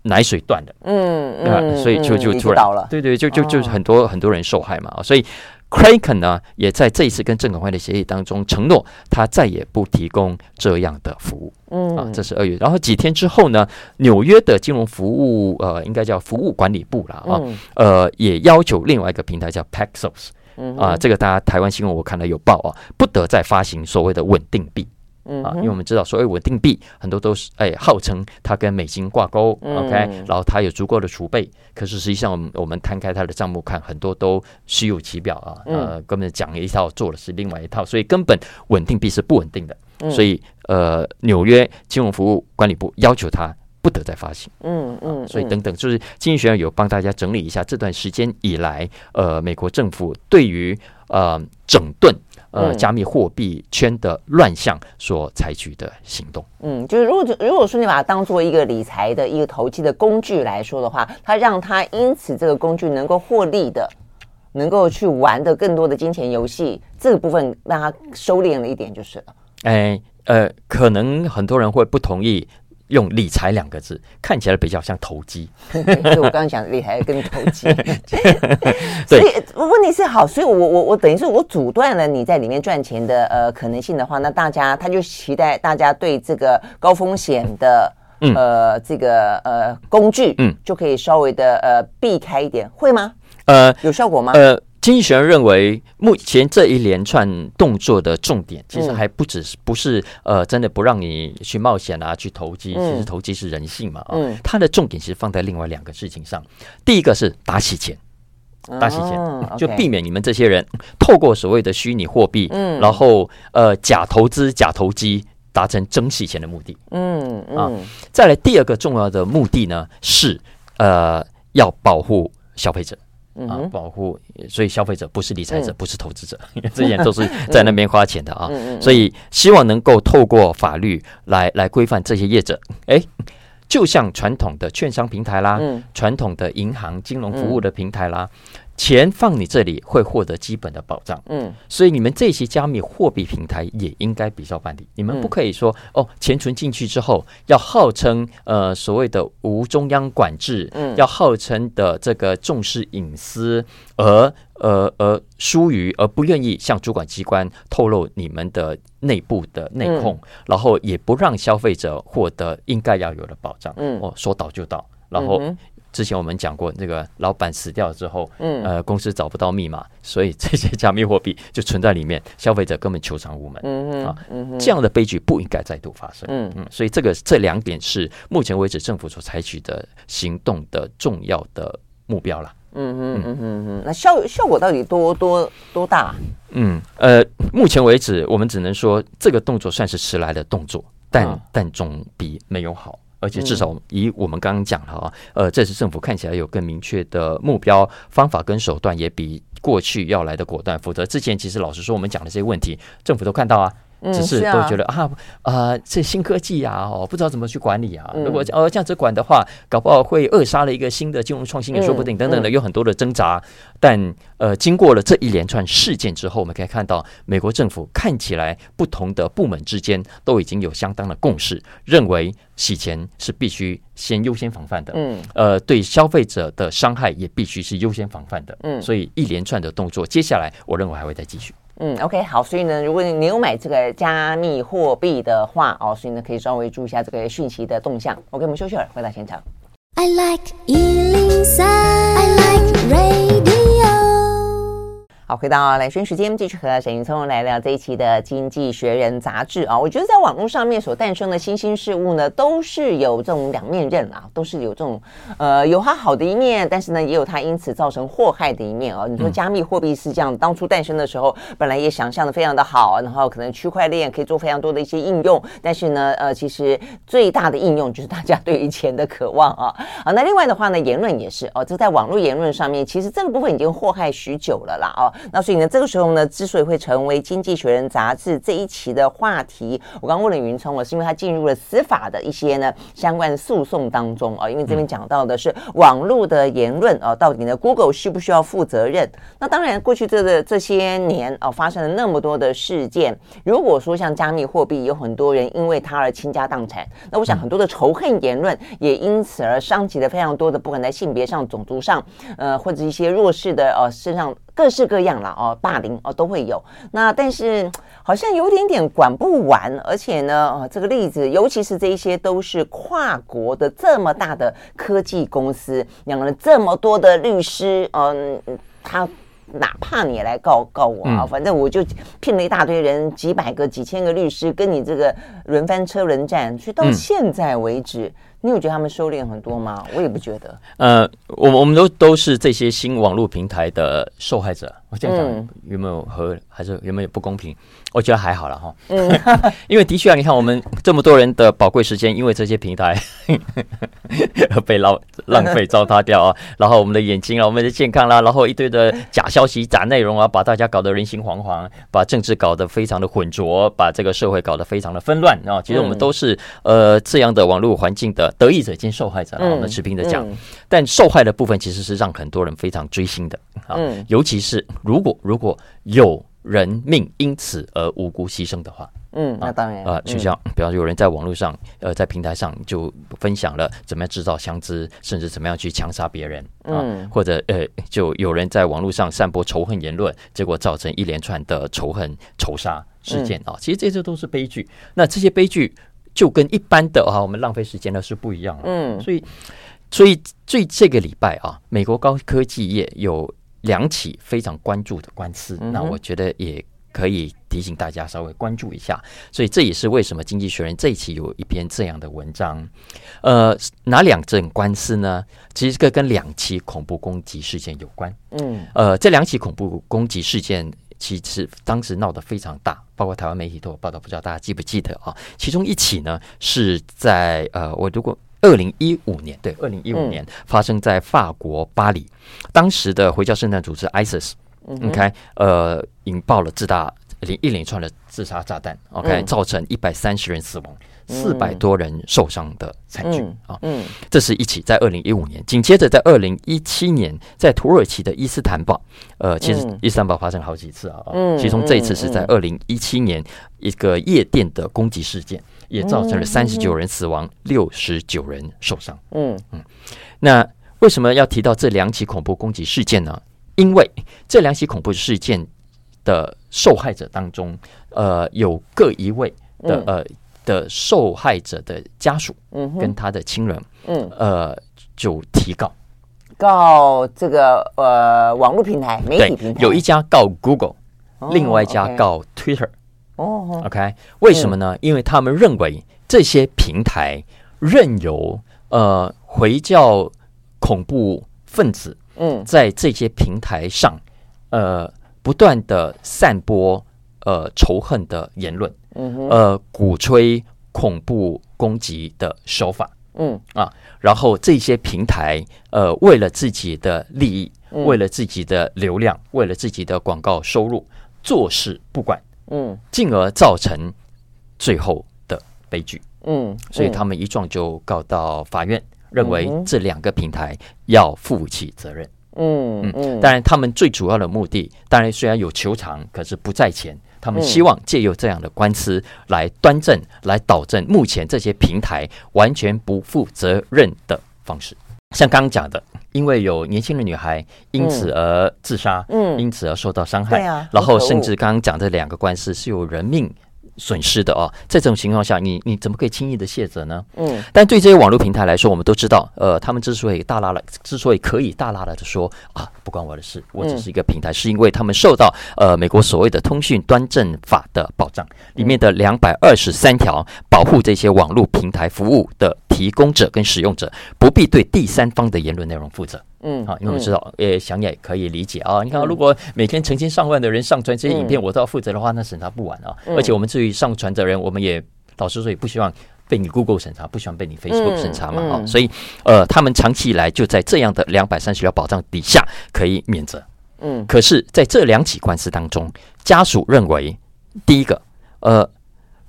奶水断了，嗯嗯，所以就就突然倒了。对对，就就就很多很多人受害嘛。所以 Kraken 呢，也在这一次跟证管会的协议当中承诺，他再也不提供这样的服务。嗯啊，这是二月。然后几天之后呢，纽约的金融服务呃，应该叫服务管理部了啊，呃，也要求另外一个平台叫 Paxos。嗯啊，这个大家台湾新闻我看了有报啊，不得再发行所谓的稳定币，嗯啊，因为我们知道所谓稳定币很多都是哎号称它跟美金挂钩，嗯，OK，然后它有足够的储备，可是实际上我们我们摊开它的账目看，很多都虚有其表啊，呃，根本讲一套做的是另外一套，所以根本稳定币是不稳定的，所以呃，纽约金融服务管理部要求它。不得再发行，嗯嗯，所以等等，就是经济学上有帮大家整理一下这段时间以来，呃，美国政府对于呃整顿呃加密货币圈的乱象所采取的行动。嗯，就是如果如果说你把它当做一个理财的一个投机的工具来说的话，它让它因此这个工具能够获利的，能够去玩的更多的金钱游戏，这个部分让它收敛了一点就是了。哎，呃，可能很多人会不同意。用理财两个字看起来比较像投机，所以我刚刚讲的理财跟投机，所以问题是好，所以我我我等于是我阻断了你在里面赚钱的呃可能性的话，那大家他就期待大家对这个高风险的呃这个呃工具嗯就可以稍微的呃避开一点，会吗？呃，有效果吗？呃。经济学人认为，目前这一连串动作的重点，其实还不只是不是呃，真的不让你去冒险啊，去投机。其实投机是人性嘛啊，它的重点其实放在另外两个事情上。第一个是打洗钱，打洗钱，就避免你们这些人透过所谓的虚拟货币，嗯然后呃假投资、假投机，达成真洗钱的目的。嗯啊，再来第二个重要的目的呢，是呃要保护消费者。啊，保护，所以消费者不是理财者，不是投资者，这些都是在那边花钱的啊。所以希望能够透过法律来来规范这些业者。哎，就像传统的券商平台啦，传统的银行金融服务的平台啦。钱放你这里会获得基本的保障，嗯，所以你们这些加密货币平台也应该比较办理。你们不可以说哦，钱存进去之后要号称呃所谓的无中央管制，嗯，要号称的这个重视隐私，而呃而疏于而不愿意向主管机关透露你们的内部的内控，嗯、然后也不让消费者获得应该要有的保障。嗯，哦，说倒就倒，然后。嗯之前我们讲过，那个老板死掉之后，嗯，呃，公司找不到密码，所以 这些加密货币就存在里面，消费者根本求偿无门，嗯啊，嗯这样的悲剧不应该再度发生，嗯。嗯，所以这个这两点是目前为止政府所采取的行动的重要的目标了，嗯嗯。嗯嗯嗯，那效效果到底多多多大？嗯呃，目前为止我们只能说这个动作算是迟来的动作，但、嗯、但总比没有好。而且至少以我们刚刚讲了啊，呃，这次政府看起来有更明确的目标、方法跟手段，也比过去要来的果断。否则之前其实老实说，我们讲的这些问题，政府都看到啊。只是都觉得啊啊，这新科技呀，哦，不知道怎么去管理啊。如果呃这样子管的话，搞不好会扼杀了一个新的金融创新也说不定，等等的，有很多的挣扎。但呃，经过了这一连串事件之后，我们可以看到，美国政府看起来不同的部门之间都已经有相当的共识，认为洗钱是必须先优先防范的。嗯，呃，对消费者的伤害也必须是优先防范的。嗯，所以一连串的动作，接下来我认为还会再继续。嗯，OK，好，所以呢，如果你有买这个加密货币的话，哦，所以呢，可以稍微注意一下这个讯息的动向。OK，我们休息会儿，回到现场。I like 103, I like radio 好，回到兰萱时间，继续和沈云聪来聊这一期的《经济学人》杂志啊。我觉得在网络上面所诞生的新兴事物呢，都是有这种两面刃啊，都是有这种呃有它好的一面，但是呢，也有它因此造成祸害的一面啊。你说加密货币是这样，当初诞生的时候，本来也想象的非常的好，然后可能区块链可以做非常多的一些应用，但是呢，呃，其实最大的应用就是大家对于钱的渴望啊。好，那另外的话呢，言论也是哦，这在网络言论上面，其实这个部分已经祸害许久了啦哦。那所以呢，这个时候呢，之所以会成为《经济学人》杂志这一期的话题，我刚问了云聪了，是因为他进入了司法的一些呢相关的诉讼当中啊。因为这边讲到的是网络的言论啊，到底呢，Google 需不需要负责任？那当然，过去这个这些年啊，发生了那么多的事件，如果说像加密货币，有很多人因为它而倾家荡产，那我想很多的仇恨言论也因此而伤及了非常多的，不管在性别上、种族上，呃，或者一些弱势的呃身上。各式各样了哦，霸凌哦都会有。那但是好像有点点管不完，而且呢，哦，这个例子，尤其是这一些都是跨国的这么大的科技公司，养了这么多的律师，嗯，他哪怕你来告告我啊，反正我就聘了一大堆人，几百个、几千个律师，跟你这个轮番车轮战，所以到现在为止。你有觉得他们收敛很多吗？我也不觉得。呃，我我们都都是这些新网络平台的受害者。我这样讲有没有和还是有没有不公平？我觉得还好了哈。嗯，因为的确啊，你看我们这么多人的宝贵时间，因为这些平台 被浪浪费糟蹋掉啊，然后我们的眼睛啊，我们的健康啦，然后一堆的假消息、假内容啊，把大家搞得人心惶惶，把政治搞得非常的混浊，把这个社会搞得非常的纷乱啊。其实我们都是呃这样的网络环境的得益者兼受害者啊。我们持平的讲，但受害的部分其实是让很多人非常追星的啊，尤其是。如果如果有人命因此而无辜牺牲的话，嗯，那当然啊，就像比方说有人在网络上，呃，在平台上就分享了怎么样制造枪支，甚至怎么样去枪杀别人，嗯，或者呃，就有人在网络上散播仇恨言论，结果造成一连串的仇恨仇杀事件啊。其实这些都是悲剧。那这些悲剧就跟一般的啊，我们浪费时间的是不一样了。嗯，所以所以最这个礼拜啊，美国高科技业有。两起非常关注的官司，那我觉得也可以提醒大家稍微关注一下。所以这也是为什么《经济学人》这一期有一篇这样的文章。呃，哪两阵官司呢？其实这跟两起恐怖攻击事件有关。嗯，呃，这两起恐怖攻击事件其实当时闹得非常大，包括台湾媒体都有报道，不知道大家记不记得啊？其中一起呢是在呃，我如果。二零一五年，对，二零一五年发生在法国巴黎，当时的回教圣战组织 ISIS，OK，呃，引爆了自大连一连串的自杀炸弹，OK，造成一百三十人死亡，四百多人受伤的惨剧啊，嗯，这是一起在二零一五年，紧接着在二零一七年，在土耳其的伊斯坦堡，呃，其实伊斯坦堡发生好几次啊，嗯其中这一次是在二零一七年一个夜店的攻击事件。也造成了三十九人死亡，六十九人受伤。嗯。嗯，那为什么要提到这两起恐怖攻击事件呢？因为这两起恐怖事件的受害者当中，呃，有各一位的、嗯、呃的受害者的家属，嗯，跟他的亲人，嗯，呃，就提告。告这个呃网络平台、媒体平台，有一家告 Google，、哦、另外一家告 Twitter。哦，OK，为什么呢？嗯、因为他们认为这些平台任由呃回教恐怖分子嗯。在这些平台上呃不断的散播呃仇恨的言论，嗯，呃鼓吹恐怖攻击的手法，嗯。啊，然后这些平台呃为了自己的利益，嗯、为了自己的流量，为了自己的广告收入，坐视不管。嗯，进而造成最后的悲剧。嗯，所以他们一撞就告到法院，嗯、认为这两个平台要负起责任。嗯嗯，嗯，当然，他们最主要的目的，当然虽然有求偿，可是不在前。他们希望借由这样的官司来端正、来导正目前这些平台完全不负责任的方式。像刚刚讲的。因为有年轻的女孩因此而自杀，嗯，因此而受到伤害，对啊，然后甚至刚刚讲的两个官司是有人命损失的哦，在这种情况下，你你怎么可以轻易的卸责呢？嗯，但对这些网络平台来说，我们都知道，呃，他们之所以大拉了，之所以可以大拉了的说啊，不关我的事，我只是一个平台，嗯、是因为他们受到呃美国所谓的通讯端正法的保障，里面的两百二十三条保护这些网络平台服务的提供者跟使用者不必对第三方的言论内容负责。嗯，好，因为我们知道，呃，想也可以理解啊。你看，如果每天成千上万的人上传这些影片，我都要负责的话，那审查不完啊。而且我们至于上传的人，我们也老实说也不希望被你 Google 审查，不希望被你 Facebook 审查嘛。啊，所以，呃，他们长期以来就在这样的两百三十条保障底下可以免责。嗯，可是在这两起官司当中，家属认为，第一个，呃，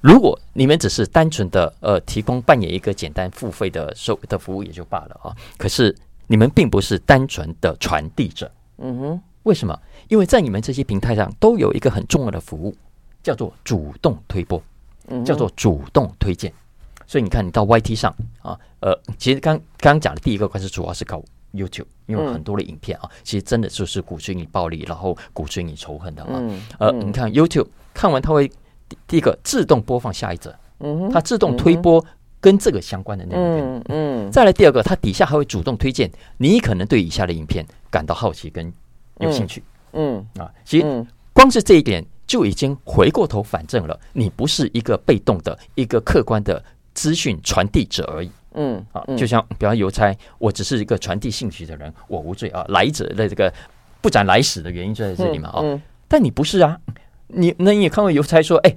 如果你们只是单纯的呃提供扮演一个简单付费的收的服务也就罢了啊，可是。你们并不是单纯的传递者，嗯哼，为什么？因为在你们这些平台上都有一个很重要的服务，叫做主动推播，叫做主动推荐。所以你看，你到 YT 上啊，呃，其实刚刚讲的第一个关系主要是搞 YouTube，因为很多的影片啊，其实真的就是鼓吹你暴力，然后鼓吹你仇恨的啊。呃，你看 YouTube 看完，它会第一个自动播放下一则，嗯，它自动推播。跟这个相关的内容片，嗯，嗯，再来第二个，它底下还会主动推荐你可能对以下的影片感到好奇跟有兴趣，嗯，嗯。啊，其实光是这一点就已经回过头反证了，你不是一个被动的一个客观的资讯传递者而已，嗯啊，就像比方邮差，我只是一个传递信息的人，我无罪啊，来者的这个不斩来使的原因就在这里嘛，啊，嗯，但你不是啊，你那你也看过邮差说，哎。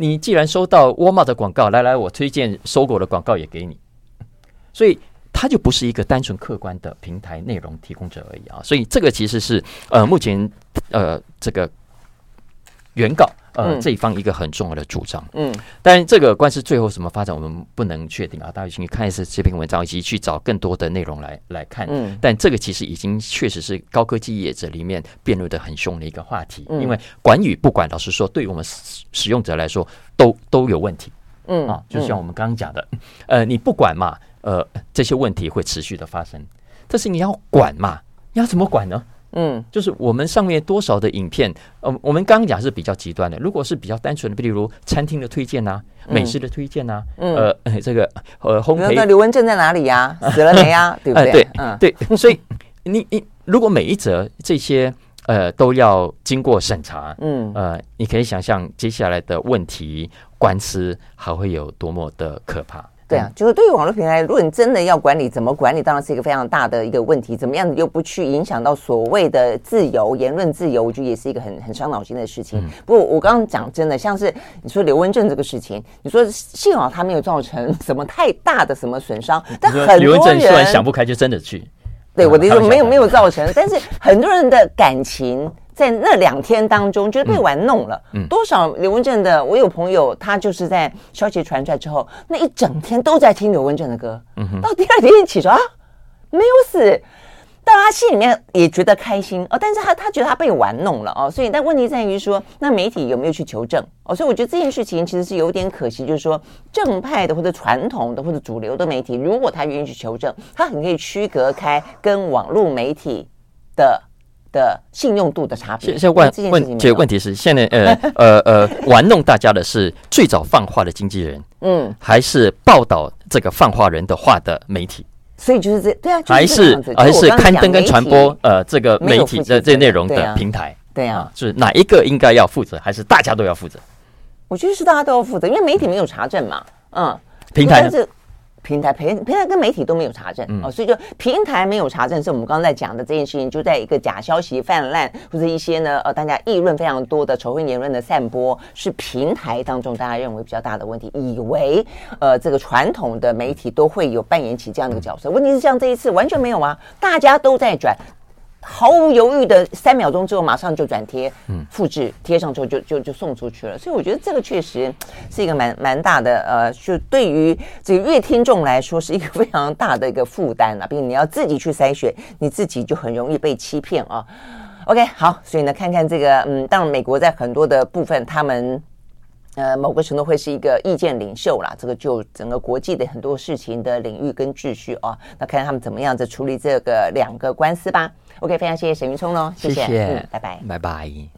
你既然收到沃尔玛的广告，来来，我推荐搜狗的广告也给你，所以它就不是一个单纯客观的平台内容提供者而已啊，所以这个其实是呃目前呃这个原告。呃，这一方一个很重要的主张，嗯，但这个官司最后什么发展，我们不能确定啊。大家请看一次这篇文章，以及去找更多的内容来来看。嗯，但这个其实已经确实是高科技业者里面辩论的很凶的一个话题。嗯，因为管与不管，老实说，对于我们使使用者来说，都都有问题。嗯啊，就像我们刚刚讲的，呃，你不管嘛，呃，这些问题会持续的发生。但是你要管嘛，你要怎么管呢？嗯，就是我们上面多少的影片，呃，我们刚刚讲是比较极端的。如果是比较单纯的，比如餐厅的推荐呐、啊，美食的推荐呐、啊，嗯、呃，这个呃，烘焙。那刘文正在哪里呀、啊？死了没呀、啊？对不对？对，嗯，对。所以你你如果每一则这些呃都要经过审查，嗯，呃，你可以想象接下来的问题官司还会有多么的可怕。对啊，就是对于网络平台，如果你真的要管理，怎么管理，当然是一个非常大的一个问题。怎么样又不去影响到所谓的自由、言论自由，我觉得也是一个很很伤脑筋的事情。嗯、不过我刚刚讲真的，像是你说刘文正这个事情，你说幸好他没有造成什么太大的什么损伤，但很多人刘文正突然想不开就真的去。对，我的意思没有没有造成，但是很多人的感情。在那两天当中，觉得被玩弄了。嗯，多少刘文正的，我有朋友，他就是在消息传出来之后，那一整天都在听刘文正的歌。嗯哼，到第二天一起床啊，没有死，但他心里面也觉得开心哦。但是他他觉得他被玩弄了哦，所以但问题在于说，那媒体有没有去求证哦？所以我觉得这件事情其实是有点可惜，就是说正派的或者传统的或者主流的媒体，如果他愿意去求证，他很可以区隔开跟网络媒体的。的信用度的差别。现在问问这个问题是，现在呃呃呃 玩弄大家的是最早放话的经纪人，嗯，还是报道这个放话人的话的媒体？所以就是这对啊，还是还是刊登跟传播呃这个媒体的这内容的平台？对啊，是哪一个应该要负责，还是大家都要负责？我觉得是大家都要负责，因为媒体没有查证嘛，嗯，平台是。平台平平台跟媒体都没有查证、嗯、哦，所以就平台没有查证，是我们刚刚在讲的这件事情，就在一个假消息泛滥或者一些呢呃大家议论非常多的仇恨言论的散播，是平台当中大家认为比较大的问题，以为呃这个传统的媒体都会有扮演起这样的一个角色，问题是像这一次完全没有啊，大家都在转。毫无犹豫的三秒钟之后，马上就转贴、嗯复制贴上之后就就就送出去了。所以我觉得这个确实是一个蛮蛮大的呃，就对于这个乐听众来说是一个非常大的一个负担啊，毕竟你要自己去筛选，你自己就很容易被欺骗啊。OK，好，所以呢，看看这个嗯，当然美国在很多的部分，他们呃某个程度会是一个意见领袖啦，这个就整个国际的很多事情的领域跟秩序哦，那看看他们怎么样子处理这个两个官司吧。OK，非常谢谢沈云聪喽，谢谢，谢谢，嗯，拜拜，拜拜。